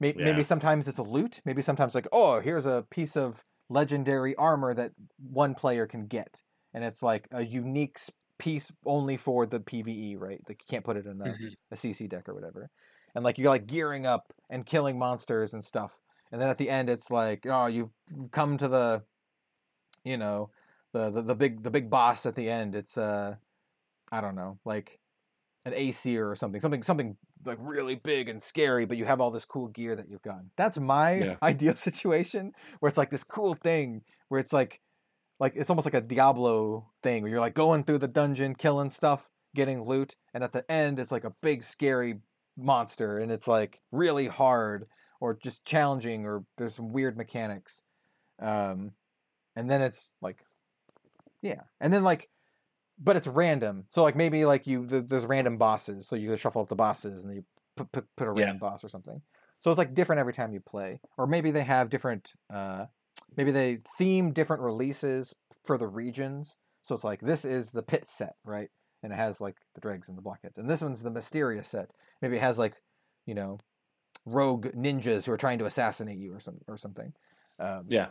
may- Yeah. maybe sometimes it's a loot maybe sometimes like oh here's a piece of legendary armor that one player can get and it's like a unique piece only for the pve right like you can't put it in a, Mhm. a cc deck or whatever and like you're like gearing up and killing monsters and stuff and then at the end it's like oh you've come to the you know the the, the big the big boss at the end it's uh i don't know like an acer or something something something like really big and scary but you have all this cool gear that you've gotten that's my Yeah. ideal situation where it's like this cool thing where it's like like it's almost like a diablo thing where you're like going through the dungeon killing stuff getting loot and at the end it's like a big scary monster and it's like really hard or just challenging or there's some weird mechanics um and then it's like yeah and then like but it's random so like maybe like you th- there's random bosses so you shuffle up the bosses and then you put, put, put a Yeah. random boss or something so it's like different every time you play or maybe they have different uh maybe they theme different releases for the regions so it's like this is the pit set right and it has like the dregs and the blockheads and this one's the mysterious set maybe it has like you know rogue ninjas who are trying to assassinate you or some or something um, yeah,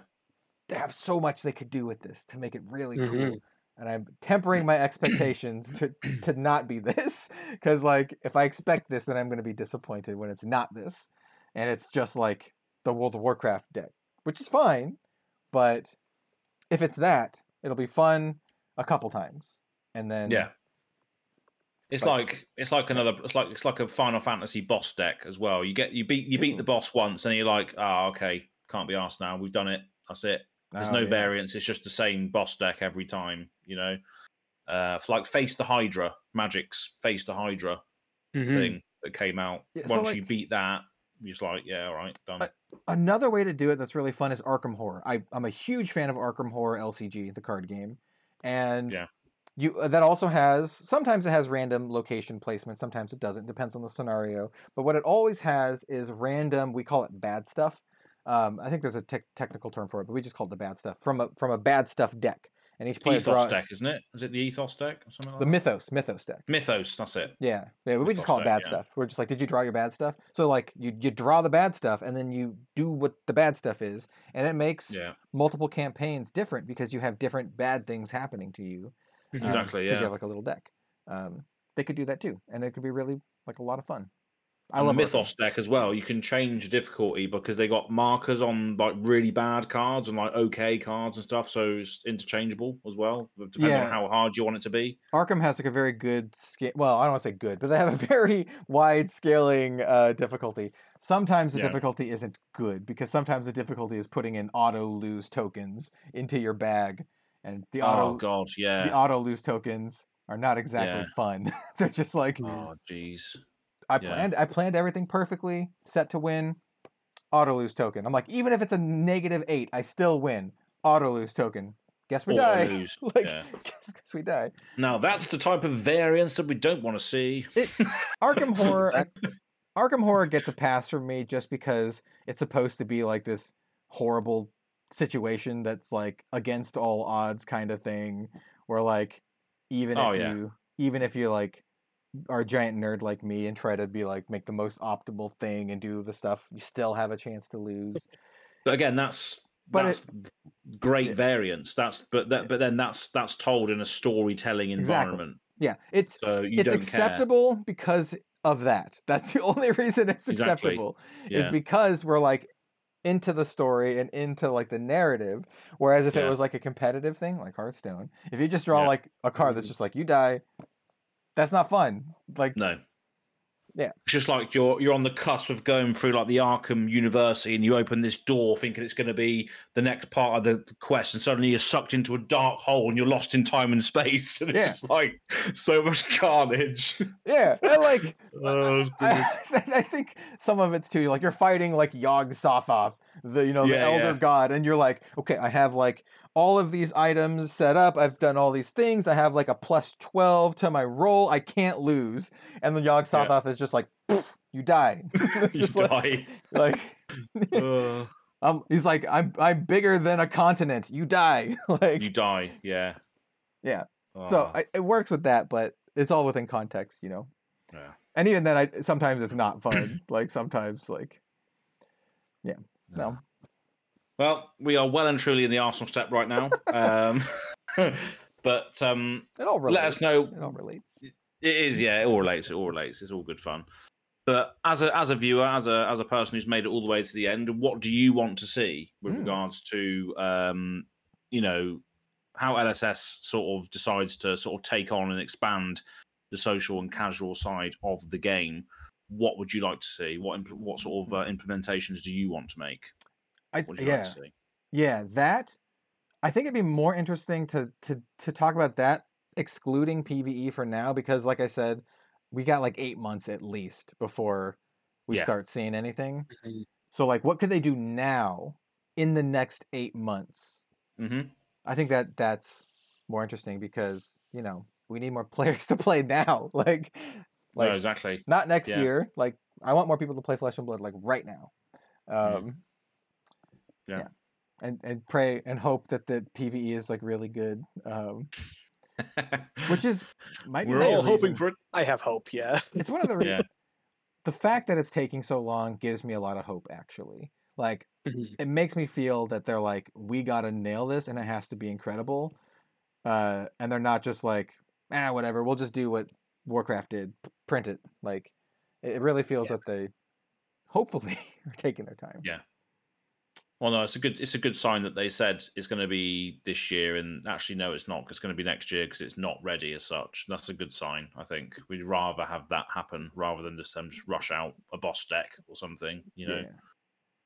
they have so much they could do with this to make it really cool Mhm. and i'm tempering my expectations to to not be this because like if i expect this then i'm going to be disappointed when it's not this and it's just like the world of warcraft deck which is fine but if it's that it'll be fun a couple times and then yeah. It's Like- like it's like another it's like it's like a Final Fantasy boss deck as well. You get you beat you beat the boss once and you're like, oh okay, can't be asked now. We've done it. That's it. There's Oh, no yeah. variance. It's just the same boss deck every time. You know, uh, it's like Face the Hydra, Magic's Face the Hydra Mhm. thing that came out. Yeah, so, Once like- you beat that, you're just like, yeah, all right, done. I- Another way to do it that's really fun is Arkham Horror. I, I'm a huge fan of Arkham Horror LCG, the card game, and Yeah. You uh, that also has sometimes it has random location placement, sometimes it doesn't. Depends on the scenario. But what it always has is random. We call it bad stuff. Um, I think there's a tech technical term for it, but we just call it the bad stuff from a from a bad stuff deck. and each player Ethos draws deck, isn't it? Is it the Ethos deck or something like the that? Mythos Mythos deck. Mythos, that's it. Yeah, yeah. We just call it bad yeah. stuff. We're just like, did you draw your bad stuff? So like, you you draw the bad stuff, and then you do what the bad stuff is, and it makes Yeah, multiple campaigns different because you have different bad things happening to you. Um, exactly. Yeah. you have like a little deck. Um, they could do that too, and it could be really like a lot of fun. I and love Arkham. Mythos deck as well. You can change difficulty because they got markers on like really bad cards and like okay cards and stuff, so it's interchangeable as well, depending Yeah. on how hard you want it to be. Arkham has like a very good scale. Well, I don't want to say good, but they have a very wide scaling uh, difficulty. Sometimes the Yeah. difficulty isn't good because sometimes the difficulty is putting in auto lose tokens into your bag, and the Oh auto god, yeah. the auto lose tokens are not exactly Yeah. fun. They're just like Oh jeez. I yeah. planned I planned everything perfectly, set to win, auto lose token. I'm like, even if it's a negative eight, I still win. Auto lose token. Guess we Auto die. lose, like yeah. guess, guess we die. Now that's the type of variance that we don't want to see. It, Arkham Horror. Arkham Horror gets a pass from me just because it's supposed to be like this horrible situation that's like against all odds kind of thing where like even Oh, if yeah. you even if you like are a giant nerd like me and try to be like make the most optimal thing and do the stuff you still have a chance to lose But again, that's But that's great Yeah. variance. That's but that but then that's that's told in a storytelling Exactly. environment. yeah it's So you it's acceptable because of that that's the only reason it's Exactly. acceptable care. is because we're like into the story and into like the narrative. Whereas if it was like a competitive thing, like Hearthstone, if you just draw Yeah. like a card that's mm-hmm. just like you die, that's not fun. Like No. Yeah. It's just like you're you're on the cusp of going through like the Arkham University and you open this door thinking it's going to be the next part of the quest and suddenly you're sucked into a dark hole and you're lost in time and space and it's Yeah. just like so much carnage. yeah, and like Oh, brilliant. I, I think some of it's too like you're fighting like Yog Sothoth, the you know the Yeah, elder yeah. god, and you're like, okay, I have like all of these items set up. I've done all these things. I have like a plus twelve to my roll. I can't lose. And the Yog Yeah. Sothoth is just like, you die. You like, die. like Uh, um, he's like, I'm I'm bigger than a continent. You die. like you die. Yeah. Yeah. so Ah, I, it works with that, but it's all within context, you know. yeah. And even then, I sometimes it's not fun. like sometimes, like yeah, no. Well, we are well and truly in the Arsenal step right now. um, but um, It all relates. Let us know- It all relates. It is, yeah. It all relates. It all relates. It's all good fun. But as a as a viewer, as a as a person who's made it all the way to the end, what do you want to see with Hmm. regards to um, you know how LSS sort of decides to sort of take on and expand the social and casual side of the game? What would you like to see? What what sort of uh, implementations do you want to make? I yeah like yeah that. I think it'd be more interesting to to to talk about that excluding PVE for now because, like I said, we got like eight months at least before we Yeah. start seeing anything. Mhm. So like, what could they do now in the next eight months? hmm I think that that's more interesting because you know we need more players to play now. Like, like no, exactly. not next yeah. year. Like I want more people to play Flesh and Blood like right now. Um, Mhm. Yeah. And and pray and hope that the PVE is like really good. Um, which is might be We're my all hoping for it. I have hope. Yeah. It's one of the re- Yeah. the fact that it's taking so long gives me a lot of hope actually. Like Mhm. it makes me feel that they're like, we gotta nail this and it has to be incredible. Uh, and they're not just like, ah, whatever, we'll just do what Warcraft did, p- print it. Like, it it really feels Yeah. that they, hopefully, are taking their time. Yeah. Well, no, it's a good it's a good sign that they said it's going to be this year, and actually, no, it's not. It's going to be next year because it's not ready as such. That's a good sign. I think we'd rather have that happen rather than just them just rush out a boss deck or something. You know,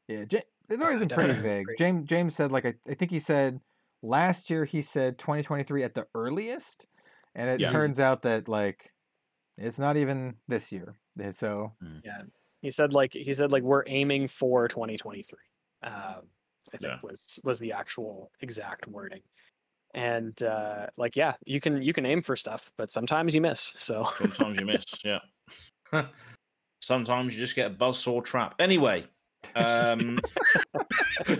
Yeah. Yeah. Ja- they've always been pretty vague. James James said like I, I think he said last year he said 2023 at the earliest, and it Yeah. turns out that like it's not even this year. So hmm. yeah, He said like he said like we're aiming for 2023. Um, I think Yeah. was was the actual exact wording. And uh, like yeah, you can you can aim for stuff, but sometimes you miss. So sometimes you miss. Yeah. sometimes you just get a buzzsaw trap. Anyway, Um,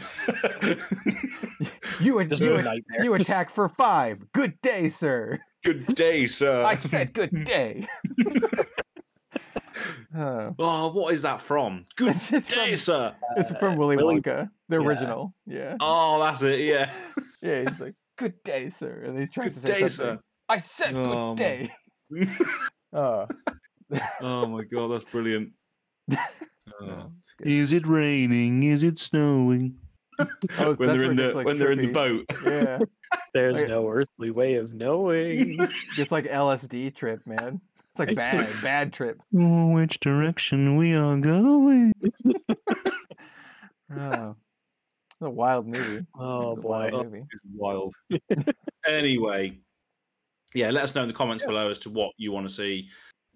You, Just you, a you attack for five. Good day, sir. good day, sir. I said good day. Oh. Oh, what is that from? Good It's, it's day, from, sir. it's from Willy Willy- Wonka, the yeah. original. Yeah. Oh, that's it. Yeah. Yeah, he's like, good day, sir. And he's trying Good to say "Good day, something. sir. I said good Oh, my- day. Oh, oh my god, that's brilliant. Oh. Is it raining? Is it snowing? Oh, when they're in the like, when they're in the boat. Yeah, There's Like- no earthly way of knowing. just like LSD trip, man. It's like bad, bad trip. Which direction we are going? Oh, it's a wild movie. Oh It's a wild boy. movie. It's wild. anyway, yeah, let us know in the comments below as to what you want to see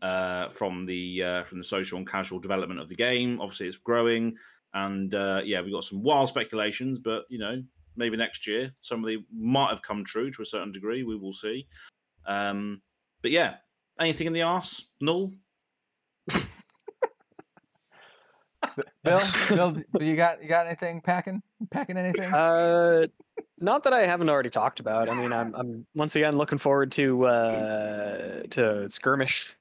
uh, from the uh, from the social and casual development of the game. Obviously, it's growing, and uh, yeah, we've got some wild speculations, but you know, maybe next year some of them might have come true to a certain degree. We will see. Um, but yeah, anything in the arse? Null. Bill, Bill, do you got you got anything packing? Packing anything? Uh, not that I haven't already talked about. I mean, I'm I'm once again looking forward to uh to skirmish.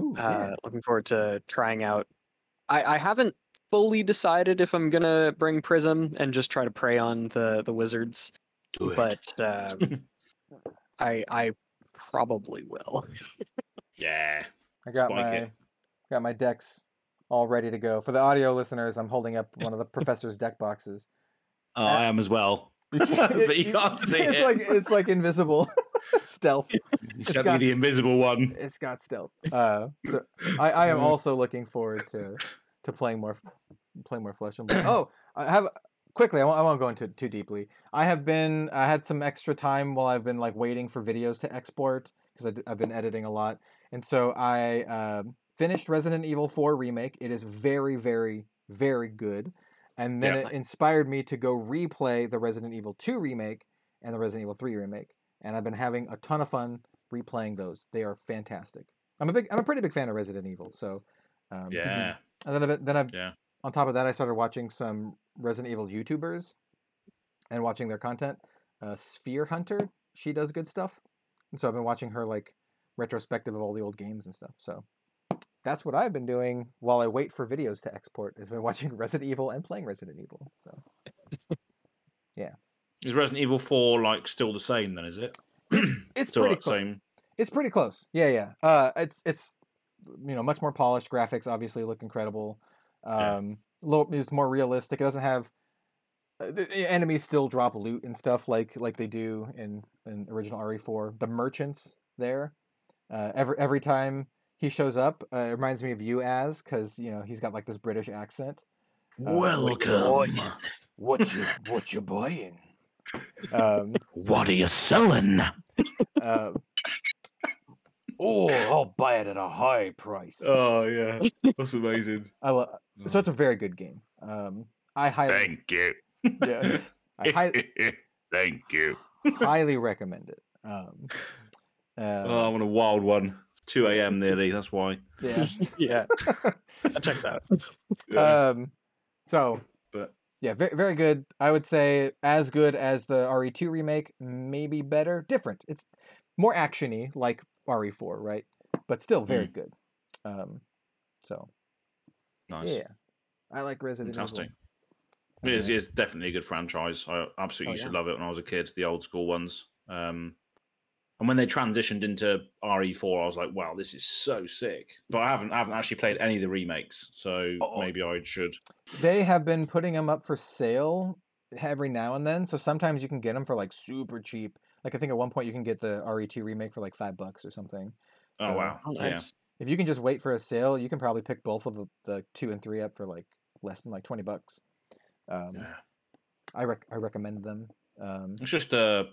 Ooh, yeah. Uh, looking forward to trying out. I I haven't fully decided if I'm gonna bring Prism and just try to prey on the the wizards, but um, I I probably will. yeah, I got spike my it. got my decks all ready to go. For the audio listeners, I'm holding up one of the professor's deck boxes. oh, I am as well. But you can't see it's it. like it's like invisible stealth. You sent me the invisible one. It's got stealth. Uh, so I, I am also looking forward to to playing more playing more Flesh and Blood. Oh, I have quickly. I won't, I won't go into it too deeply. I have been I had some extra time while I've been like waiting for videos to export because I've been editing a lot, and so I um finished Resident Evil 4 remake. It is very very very good, and then Yeah. it inspired me to go replay the Resident Evil 2 remake and the Resident Evil 3 remake, and I've been having a ton of fun replaying those. They are fantastic. I'm a big, I'm a pretty big fan of Resident Evil. So, um, Yeah, And then, I've, then I've, Yeah. on top of that, I started watching some Resident Evil YouTubers, and watching their content. Uh, Sphere Hunter, she does good stuff, and so I've been watching her like retrospective of all the old games and stuff. So. That's what I've been doing while I wait for videos to export. Is been watching Resident Evil and playing Resident Evil. So yeah, is Resident Evil Four like still the same? Then is it? it's Still pretty close. same. It's pretty close. Yeah, yeah. Uh, it's it's you know much more polished. Graphics obviously look incredible. Yeah. Um, little it's more realistic. It doesn't have uh, the the enemies still drop loot and stuff like like they do in in original RE4. The merchants there, uh, every every time he shows up, uh, it reminds me of you as because you know he's got like this British accent. Uh, Welcome. What you what you buying? Um, What are you selling? uh, oh, I'll buy it at a high price. Oh yeah, that's amazing. I lo- so it's a very good game. Um, I highly, thank you. yeah, I hi- Thank you. highly recommend it. Um, uh, Oh, I'm on a wild one. 2 a.m. nearly. That's why. yeah. yeah, that checks out. Um, so, But- yeah, very very good. I would say as good as the RE2 remake, maybe better. Different. It's more actiony, like RE4, right? But still very good. Um, so Nice. yeah, I like Resident Fantastic. Evil. It is, it's definitely a good franchise. I absolutely Oh, used to love it when I was a kid, the old school ones. Um, and when they transitioned into RE4, I was like, wow, this is so sick. But I haven't I haven't actually played any of the remakes, so Oh. maybe I should. They have been putting them up for sale every now and then. So sometimes you can get them for like super cheap. Like I think at one point you can get the RE2 remake for like five bucks or something. Oh So, wow. Oh, Yeah. If you can just wait for a sale, you can probably pick both of the, the two and three up for like less than like twenty bucks. Um, Yeah. I rec- I recommend them. Um, It's just a.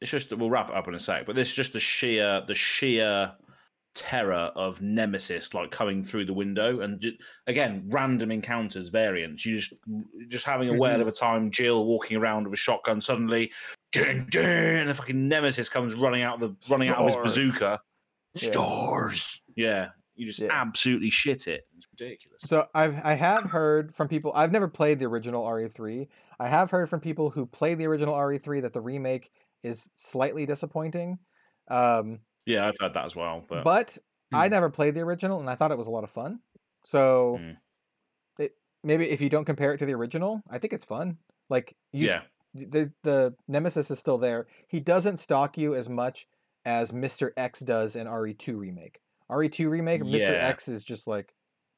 It's just that we'll wrap it up in a sec, but this is just the sheer the sheer terror of Nemesis like coming through the window and ju- again random encounters variants. You just just having a word of a time. Jill walking around with a shotgun suddenly, dun, dun, and a fucking Nemesis comes running out of the running out of his bazooka. Yeah. Stars. Yeah, You just Yeah. absolutely shit it. It's ridiculous. So I've I have heard from people. I've never played the original RE3. I have heard from people who played the original RE3 that the remake is slightly disappointing. Um, yeah, I've heard that as well. But, but I Hmm. never played the original, and I thought it was a lot of fun. So Hmm. it maybe if you don't compare it to the original, I think it's fun. Like you, yeah, the the nemesis is still there. He doesn't stalk you as much as Mr. X does in RE2 remake. RE2 remake, Mr. Yeah. X is just like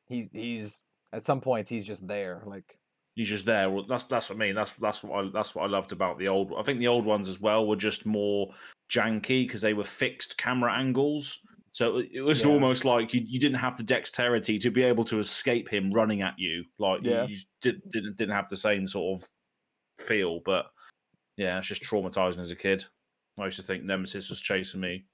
he he's at some points he's just there. Like he's just there. Well, that's that's what I mean. That's that's what I, that's what I loved about the old. I think the old ones as well were just more janky because they were fixed camera angles. So it- was Yeah. almost like you, you didn't have the dexterity to be able to escape him running at you. Like you- Yeah. you, just did, didn't didn't have the same sort of feel. But yeah, it's just traumatizing as a kid. I used to think Nemesis was chasing me.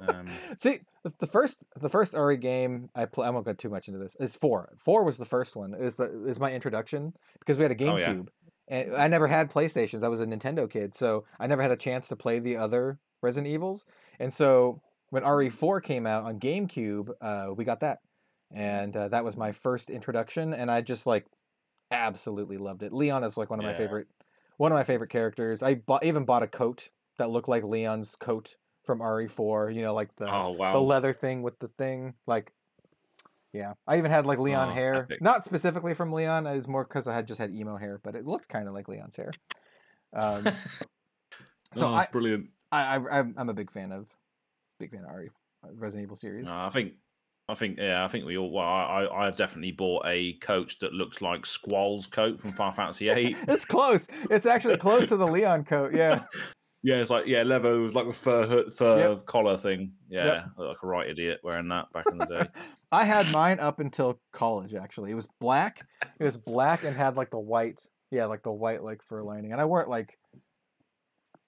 Um, See, the, first the first RE game I play. I won't go too much into this. Is four. Four was the first one. Is the is my introduction because we had a Oh, yeah. GameCube, and I never had PlayStations. I was a Nintendo kid, so I never had a chance to play the other Resident Evils. And so when RE4 came out on GameCube, uh, we got that, and uh, that was my first introduction, and I just like absolutely loved it. Leon is like one of my favorite one of my favorite characters. I bought, even bought a coat that looked like Leon's coat from RE4. You know, like the oh wow! the leather thing with the thing. Like, yeah, I even had like Leon Oh, hair, epic. not specifically from Leon. It was more because I had just had emo hair, but it looked kind of like Leon's hair. Um, so oh, I, brilliant. I, I I'm I'm a big fan of, big fan of RE Resident Evil series. No, I think, I think, yeah, I think we all. Well, I, I, I've definitely bought a coat that looks like Squall's coat from Final Fantasy VIII. it's close. It's actually close to the Leon coat. Yeah. yeah, it's like yeah, leather was like a fur hood, fur Yep. collar thing. Yeah, look like a right idiot wearing that back in the day. I had mine up until college. Actually, it was black. It was black and had like the white, yeah, like the white like fur lining, and I wore it like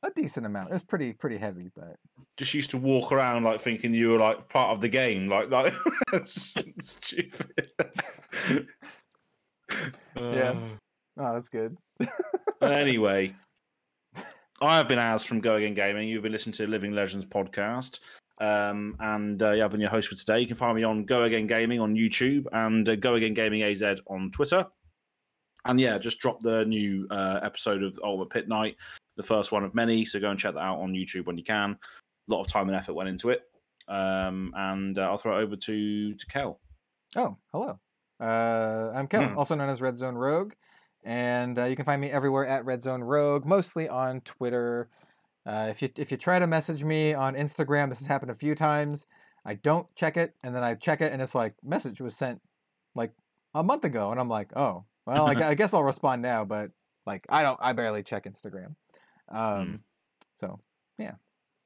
a decent amount. It was pretty pretty heavy, but Just used to walk around like thinking you were like part of the game, like like stupid. Yeah. Oh, that's good. anyway, I have been Azz from Go Again Gaming. You've been listening to Living Legends podcast. Um, and uh, yeah, I've been your host for today. You can find me on Go Again Gaming on YouTube and uh, Go Again Gaming AZ on Twitter. And yeah, just dropped the new uh, episode of Ultimate Pit Fight, the first one of many. So go and check that out on YouTube when you can. A lot of time and effort went into it. Um, and uh, I'll throw it over to to Kel. Oh, hello. Uh, I'm Kel, Hmm. also known as Red Zone Rogue, and uh, you can find me everywhere at Red Zone Rogue, mostly on Twitter. Uh, if you if you try to message me on Instagram, this has happened a few times. I don't check it, and then I check it, and it's like message was sent like a month ago, and I'm like, oh, well, I, I guess I'll respond now, but like I don't, I barely check Instagram. Um, so yeah,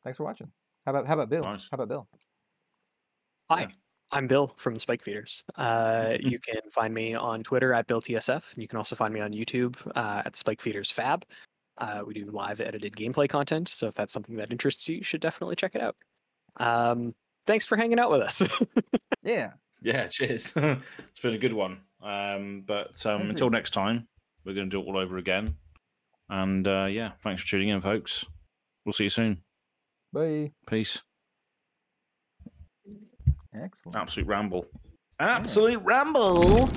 thanks for watching. How about how about Bill? Nice. How about Bill? Hi, I'm Bill from the Spike Feeders. Uh, you can find me on Twitter at BillTSF. and You can also find me on YouTube uh, at Spike Feeders Fab. Uh, we do live edited gameplay content, so if that's something that interests you, you should definitely check it out. Um, thanks for hanging out with us. Yeah. Yeah, cheers. it's been a good one. Um, but um, Agreed. until next time, we're going to do it all over again. And uh, yeah, thanks for tuning in, folks. We'll see you soon. Bye. Peace. Excellent. Absolute ramble. Absolute ramble.